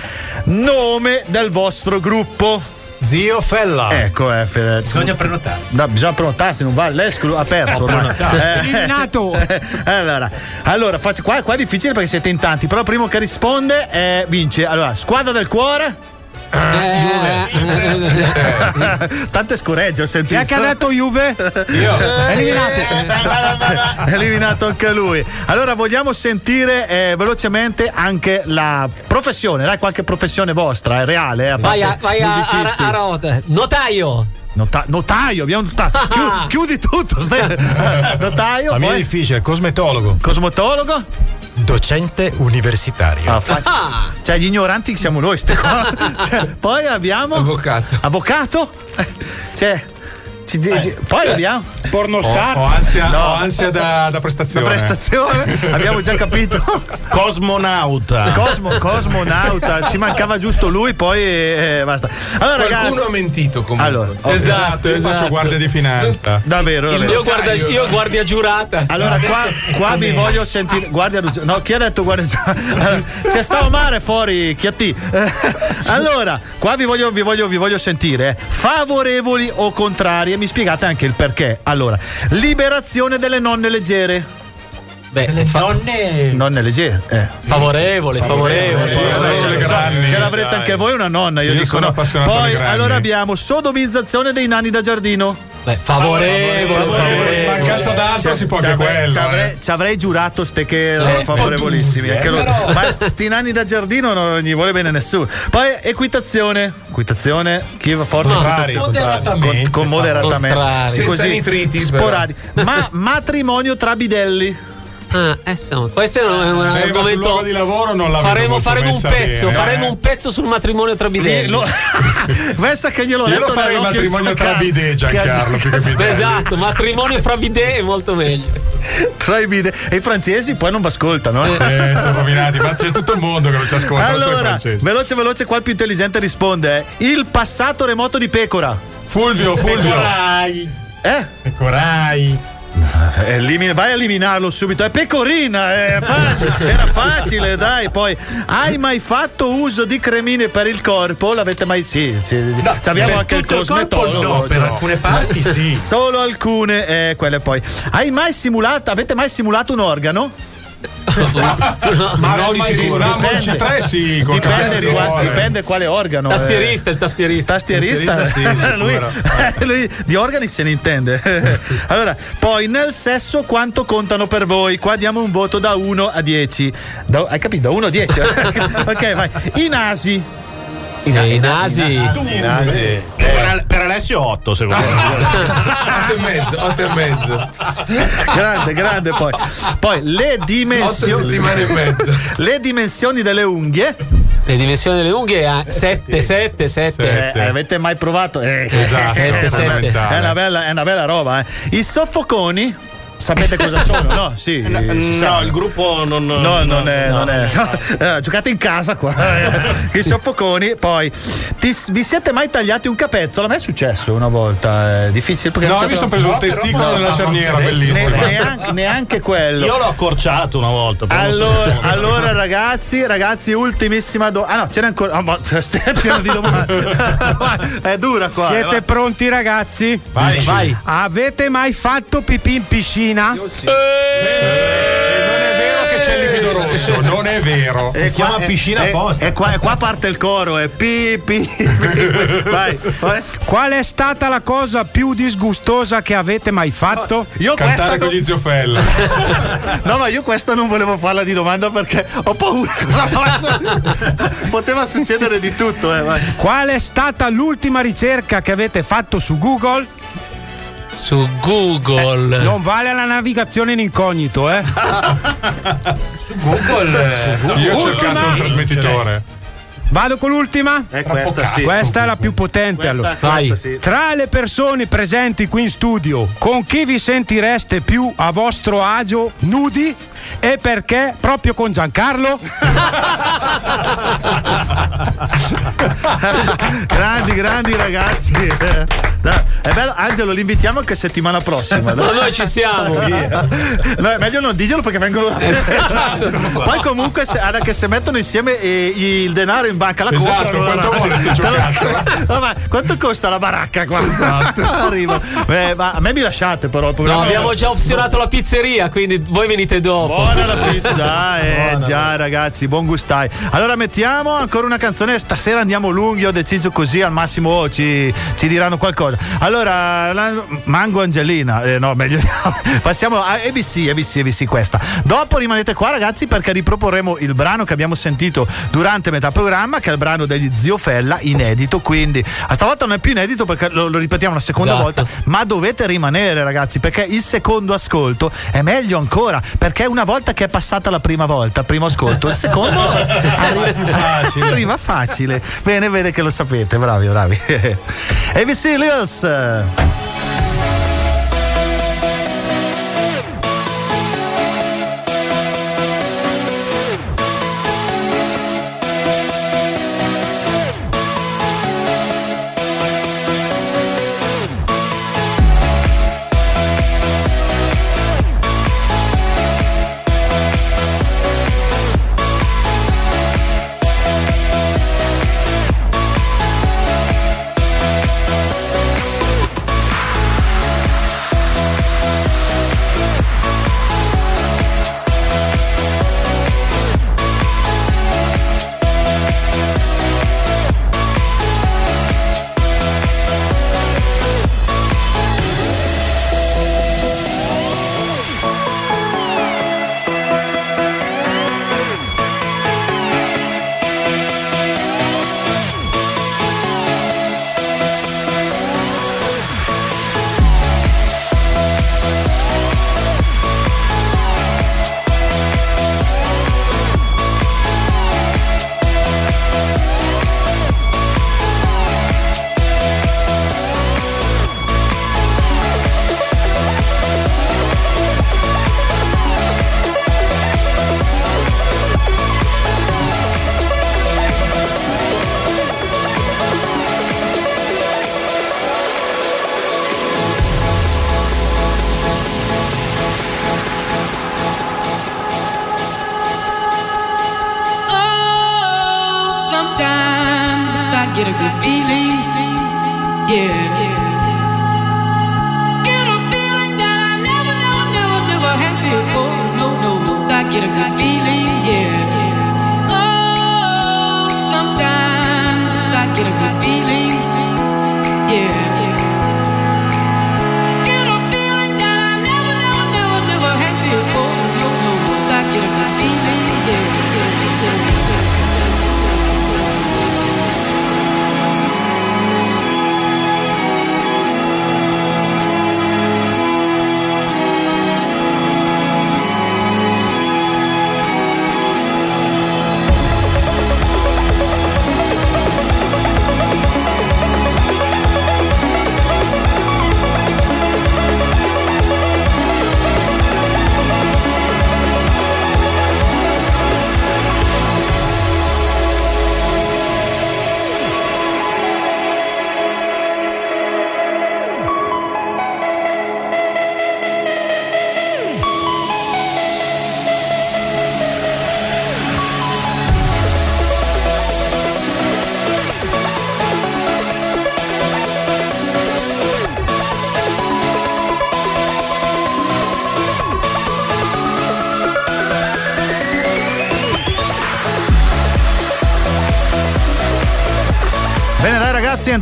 Nome del vostro gruppo. Zio Fella. Ecco, eh, Fede. Bisogna prenotarsi. No, bisogna prenotarsi, non vale. L'esclu ha perso Ho ormai. prenotato. Eliminato. [LAUGHS] allora, allora faccio- qua, qua è difficile perché siete in tanti, però il primo che risponde eh, vince. Allora, squadra del cuore. [LAUGHS] Tante scoregge ho Chi sentito. è che ha detto Juve? Io. Eliminato. Eliminato anche lui. Allora vogliamo sentire eh, velocemente anche la professione, dai, qualche professione vostra, è reale, eh, a Vai, a, vai a, a, a rote. Notaio. Nota- notaio, abbiamo notato. Chiu- chiudi tutto, stai- [LAUGHS] notaio. La mia è poi- difficile, cosmetologo. Cosmetologo? Docente universitario. Ah, facile. Cioè, gli ignoranti siamo noi, ste qua. [LAUGHS] Cioè, poi abbiamo. Avvocato. Avvocato? Cioè. Ci- ci- poi abbiamo. Pornostar. Ho, ho ansia, No. ho ansia da, da prestazione. prestazione, abbiamo già capito. Cosmonauta. Cosmo- cosmonauta, ci mancava giusto lui, poi eh, basta. Allora, Qualcuno ragazzi. ha mentito comunque. Allora, Esatto, Io faccio esatto. guardia di finanza. Davvero, davvero. Io, guarda, io guardia giurata. Allora, qua, qua vi voglio sentire. Guardia No, chi ha detto guardia Allora, C'è sta mare fuori, Chiatti. Eh, Allora, qua vi voglio, vi voglio, vi voglio sentire. eh. Favorevoli o contrari? E mi spiegate anche il perché. Allora, liberazione delle nonne leggere. Beh, fa- Nonne. Nonne leggere. Eh. favorevole, favorevole. Favorevole, Ce grandi, l'avrete dai. anche voi una nonna, io, Io dico sono no. Poi allora abbiamo sodomizzazione dei nani da giardino. Beh, favorevole, favorevole. Mancanza d'altro si può anche quello. ci eh. avrei- ci avrei giurato ste che erano Eh, favorevolissimi. anche loro. però- Ma sti nani da giardino non gli vuole bene nessuno. Poi equitazione. Equitazione, chi va forte? Contrari, Equitazione. contrari. Con, con moderatamente. Contrari. Sì, Senza così, nitriti, però. sporadico. Ma matrimonio tra bidelli. Ah, eh, insomma, questo è un, è un Eh, argomento. di lavoro non la faremo, faremo un pezzo, bene, faremo eh. un pezzo sul matrimonio tra bidelli. Lo- [LAUGHS] Pensa che gliel'ho Io letto lo farei il matrimonio tra bidet, Giancarlo, più che [LAUGHS] bidet. Esatto, matrimonio fra bidet è molto meglio. Tra i bidet. E i francesi poi non mi ascoltano. eh. Eh, sono rovinati, ma c'è tutto il mondo che non ci ascolta, Allora, veloce, veloce, qua il più intelligente risponde: eh. Il passato remoto di Pecora. Fulvio, Fulvio. Pecorai. Eh? Pecorai. Elimina- vai a eliminarlo subito. È pecorina, è facile, era facile, dai. Poi, hai mai fatto uso di cremine per il corpo? L'avete mai? Sì, sì. Ci abbiamo anche il tutto il cosmetologo. no, per cioè. alcune parti sì. Solo alcune, eh, quelle poi. Hai mai simulato, avete mai simulato un organo? [LAUGHS] Ma non mai Rambo Dipende. C3 sì, col Dipende, cazzo di guarda, cuore. dipende quale organo. eh. Tastierista, il tastierista. Tastierista, Tastierista, sì, [LAUGHS] lui, sicuro. [LAUGHS] lui di organi se ne intende. allora, poi nel sesso quanto contano per voi? Qua diamo un voto da 1 a 10. Da- hai capito? Da 1 a 10. ok, vai. I nasi. Eh, I nasi. I nasi. Per, per Alessio 8 secondo me. 8 e mezzo, 8 e mezzo. grande, grande poi. Poi le 8 dimensioni. settimane e mezzo. Le dimensioni delle unghie. Le dimensioni delle unghie 7, 7, 7. Cioè, avete mai provato? Eh, Esatto, Sette, sette. fondamentale. È una bella, è una bella roba. eh. I soffoconi. Sapete cosa sono? [LAUGHS] No, sì. si sa. No, il gruppo non. No, non è. non è. [LAUGHS] Eh, giocate in casa qua. [LAUGHS] I soffoconi. Poi, ti- vi siete mai tagliati un capezzolo? A me è successo una volta. È difficile perché No, mi sono preso un testicolo nella cerniera, bellissimo. Ne- neanche, neanche quello. Io l'ho accorciato una volta. Allora, allora, ragazzi, ragazzi, ultimissima domanda. Ah no, ce n'è ancora. Ah, ma stai pieno di domande. è dura qua. Siete eh, va. pronti, ragazzi? Vai. Avete mai fatto pipì in piscina? E non è vero che c'è il liquido rosso, non è vero. E qua- e- e- E qua, e qua parte il coro, è pi pi. pi. [LAUGHS] Vai. Qual è stata la cosa più disgustosa che avete mai fatto? Io Cantare con gli ziofella. [LAUGHS] No, ma io questa non volevo farla di domanda perché ho paura. [LAUGHS] Poteva succedere di tutto, eh. Vai. Qual è stata l'ultima ricerca che avete fatto su Google? Su Google. Non vale la navigazione in incognito, eh? [LAUGHS] Google. Io ho cercato un trasmettitore. Vado con l'ultima? È questa sì. Questa è la più potente. Questa- allora. questa Vai. sì. Tra le persone presenti qui in studio, con chi vi sentireste più a vostro agio nudi e perché? Proprio con Giancarlo? [LAUGHS] grandi, grandi ragazzi. [LAUGHS] Dai, È bello, Angelo, li invitiamo anche settimana prossima. dai. Ma [LAUGHS] noi ci siamo. [LAUGHS] No, meglio non dirglielo perché vengono [LAUGHS] Esatto. Poi comunque se, guarda che se mettono insieme eh, il denaro in banca la Esatto, comprano. quanto lo-? Vabbè, quanto costa la baracca qua? Arriva. Eh, ma a me mi lasciate però. No, abbiamo già opzionato la pizzeria, quindi voi venite dopo. Buona la pizza, eh già ragazzi, buon gustai. Allora mettiamo ancora una canzone, stasera andiamo lunghi, ho deciso così, al massimo ci, ci diranno qualcosa. Allora, la- Mango Angelina, eh, no meglio [LAUGHS] passiamo a ABC, ABC, ABC questa. Dopo rimanete qua ragazzi perché riproporremo il brano che abbiamo sentito durante metà programma, che è il brano degli Zio Fella, inedito, quindi stavolta non è più inedito perché lo, lo ripetiamo una seconda Esatto. volta, ma dovete rimanere ragazzi perché il secondo ascolto è meglio ancora perché una volta che è passata la prima volta, primo ascolto, il secondo [LAUGHS] arriva facile. Arriva facile. Bene, vede che lo sapete, bravi, bravi. [LAUGHS] ABC Lewis. Oh,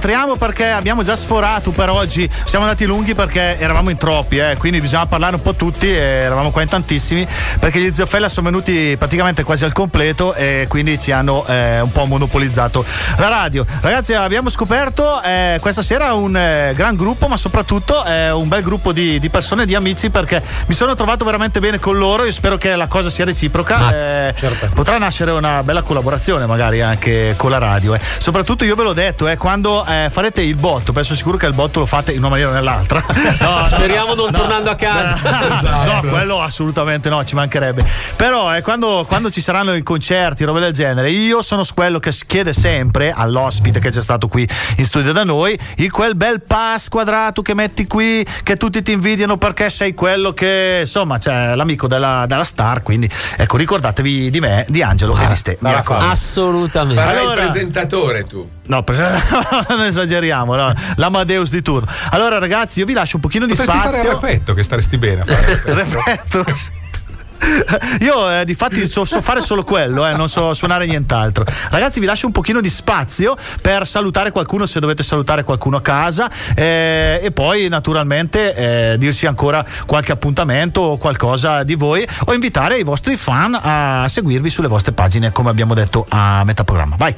entriamo perché abbiamo già sforato per oggi. Siamo andati lunghi perché eravamo in troppi, eh, quindi bisogna parlare un po' tutti. E eravamo qua in tantissimi perché gli Ziofella sono venuti praticamente quasi al completo e quindi ci hanno eh, un po' monopolizzato la radio. Ragazzi, abbiamo scoperto eh, questa sera un eh, gran gruppo, ma soprattutto eh, un bel gruppo di, di persone, di amici, perché mi sono trovato veramente bene con loro. Io spero che la cosa sia reciproca. Eh, Potrà nascere una bella collaborazione, magari anche con la radio. eh. Soprattutto io ve l'ho detto, eh, eh, farete il botto, penso sicuro che il botto lo fate in una maniera o nell'altra. [LAUGHS] No, Speriamo non tornando a casa. [LAUGHS] No, quello assolutamente no, ci mancherebbe. Però eh, quando, quando ci saranno i concerti, robe del genere, io sono quello che chiede sempre all'ospite che c'è stato qui in studio da noi, il quel bel pass quadrato che metti qui, che tutti ti invidiano perché sei quello che, insomma, c'è l'amico della, della star. Quindi, ecco, ricordatevi di me, di Angelo e di Ste. Mi raccomando. Assolutamente. Farai Allora- il presentatore tu. No, [LAUGHS] non esageriamo, no. l'Amadeus di turno. Allora, ragazzi, io vi lascio un pochino di Potresti fare il spazio. repetto, che staresti bene a fare. Repetto. [LAUGHS] Io eh, di fatti so, so fare solo quello, eh, non so suonare nient'altro. Ragazzi, vi lascio un pochino di spazio per salutare qualcuno se dovete salutare qualcuno a casa eh, e poi naturalmente eh, dirci ancora qualche appuntamento o qualcosa di voi o invitare i vostri fan a seguirvi sulle vostre pagine come abbiamo detto a metà programma. Vai.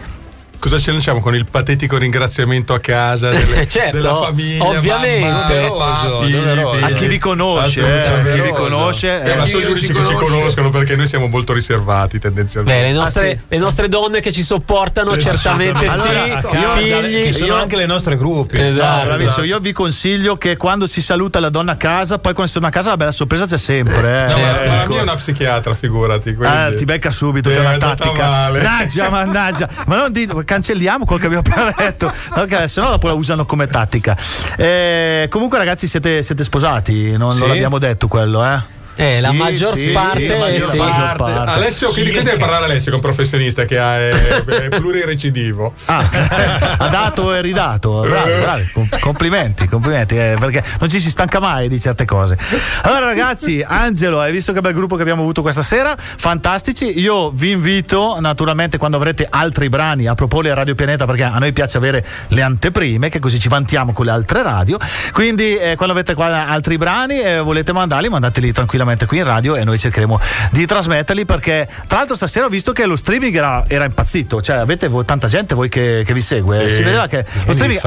Cosa ci lanciamo con il patetico ringraziamento a casa delle- [LAUGHS] Certo, della famiglia? ovviamente. mamma, papà, figli. A chi vi conosce, eh, a chi vi conosce. Eh, eh, ma sono gli unici ci che ci conosco. conoscono perché noi siamo molto riservati tendenzialmente. Beh, le nostre, Ah, sì. le nostre donne che ci sopportano, Sì, certamente sì. sì. Allora, casa, figli. che sono io- anche le nostre gruppi. No, Esatto. Io vi consiglio che quando si saluta la donna a casa, poi quando si torna a casa la bella sorpresa c'è sempre. Eh. No, ma, Eh, ma la ecco. mia è una psichiatra, figurati. quindi- Ah, ti becca subito, è Eh, una tattica. Mannaggia, mannaggia. Ma non di- cancelliamo quello che abbiamo appena detto, [LAUGHS] perché se no dopo la usano come tattica. Eh, comunque, ragazzi, siete, siete sposati? Non, Sì. non l'abbiamo detto quello, eh? Eh, la Sì, maggior sì, parte, sì, la maggior- sì. la maggior parte. Alessio, quindi qui devi parlare Alessio, che è un professionista che ha, è, è plurirecidivo. Ah, [LAUGHS] ha dato e ridato. Bravi, bravi. Com- Complimenti, complimenti, eh, perché non ci si stanca mai di certe cose. Allora, ragazzi, Angelo, hai visto che bel gruppo che abbiamo avuto questa sera? Fantastici. Io vi invito, naturalmente, quando avrete altri brani a proporli a Radio Pianeta, perché a noi piace avere le anteprime, che così ci vantiamo con le altre radio. Quindi, eh, quando avete qua altri brani e volete mandarli, mandateli tranquillamente qui in radio e noi cercheremo di trasmetterli. Perché, tra l'altro, stasera ho visto che lo streaming era, era impazzito. Cioè, avete voi- tanta gente voi che, che vi segue. Sì. Si vedeva che lo streaming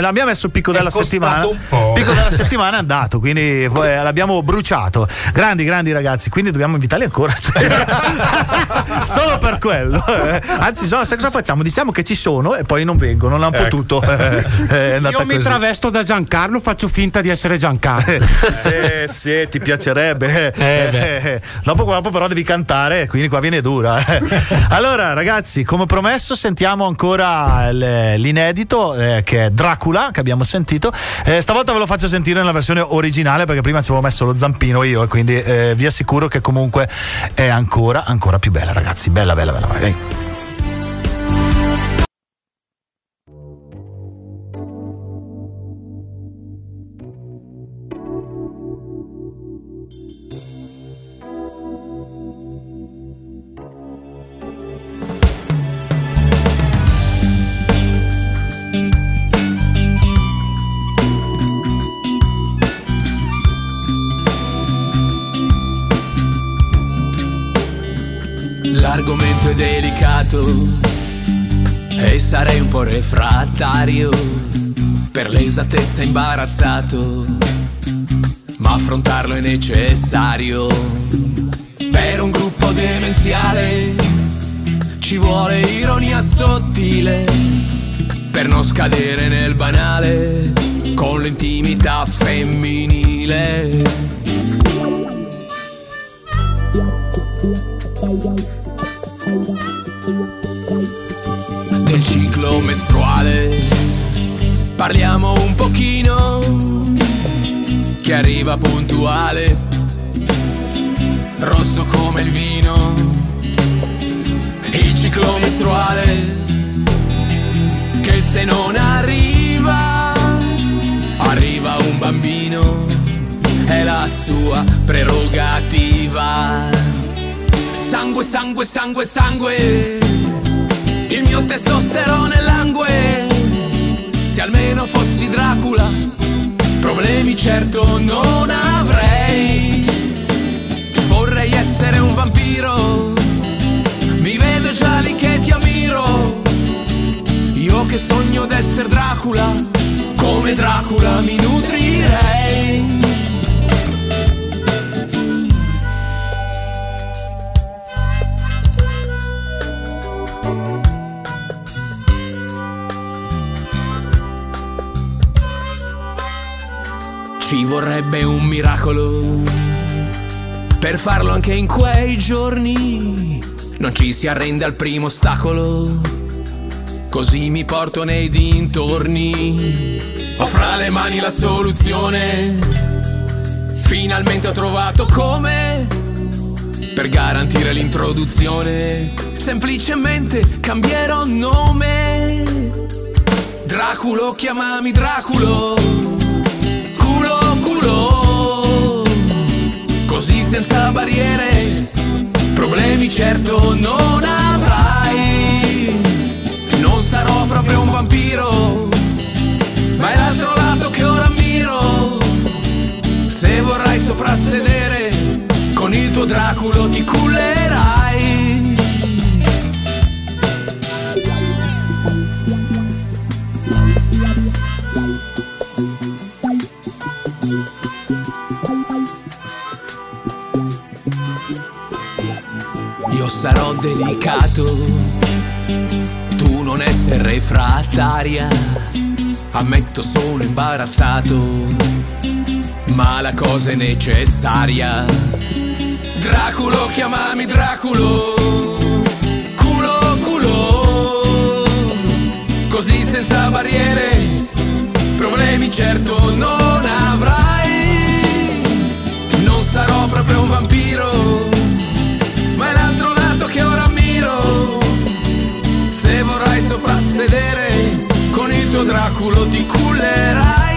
l'abbiamo messo il picco della settimana. un po'. Picco della settimana è andato, quindi eh, l'abbiamo bruciato. Grandi, grandi ragazzi, quindi dobbiamo invitarli ancora. [LAUGHS] Solo per quello. eh. Anzi, so, sai cosa facciamo? Diciamo che ci sono e poi non vengono, non hanno Ecco. potuto. eh, È andata Io mi così. travesto da Giancarlo, faccio finta di essere Giancarlo. [LAUGHS] se, se ti piacerebbe, Eh, [LAUGHS] dopo, dopo però devi cantare, quindi qua viene dura. eh. [LAUGHS] Allora, ragazzi, come promesso, sentiamo ancora l'inedito eh, che è Dracula, che abbiamo sentito. Eh, stavolta ve lo faccio sentire nella versione originale perché prima ci avevo messo lo zampino io e quindi eh, vi assicuro che comunque è ancora, ancora più bella, ragazzi. Bella, bella, bella. vai, delicato e sarei un po' refrattario, per l'esattezza imbarazzato, ma affrontarlo è necessario. Per un gruppo demenziale ci vuole ironia sottile, per non scadere nel banale con l'intimità femminile. Del ciclo mestruale. Parliamo un pochino, che arriva puntuale, rosso come il vino. Il ciclo mestruale, che se non arriva, arriva un bambino, è la sua prerogativa. Sangue, sangue, sangue, sangue il mio testosterone langue almeno fossi Dracula, problemi certo non avrei. Vorrei essere un vampiro, mi vedo già lì che ti ammiro. Io che sogno d'essere Dracula, come Dracula mi nutrirei. Ci vorrebbe un miracolo per farlo anche in quei giorni. Non ci si arrende al primo ostacolo, così mi porto nei dintorni. Ho fra le mani la soluzione, finalmente ho trovato come per garantire l'introduzione. Semplicemente cambierò nome. Draculo, chiamami Draculo Così senza barriere. Problemi certo non avrai. Non sarò proprio un vampiro Ma è l'altro lato che ora ammiro. Se vorrai soprassedere Con il tuo Draculo ti cullerai sarò delicato, tu non essere refrattaria. Ammetto sono imbarazzato, ma la cosa è necessaria. Draculo, chiamami Draculo. Culo, culo. Così senza barriere, problemi certo non avrai. Non sarò proprio un vampiro Se vorrai soprassedere, con il tuo Draculo ti cullerai.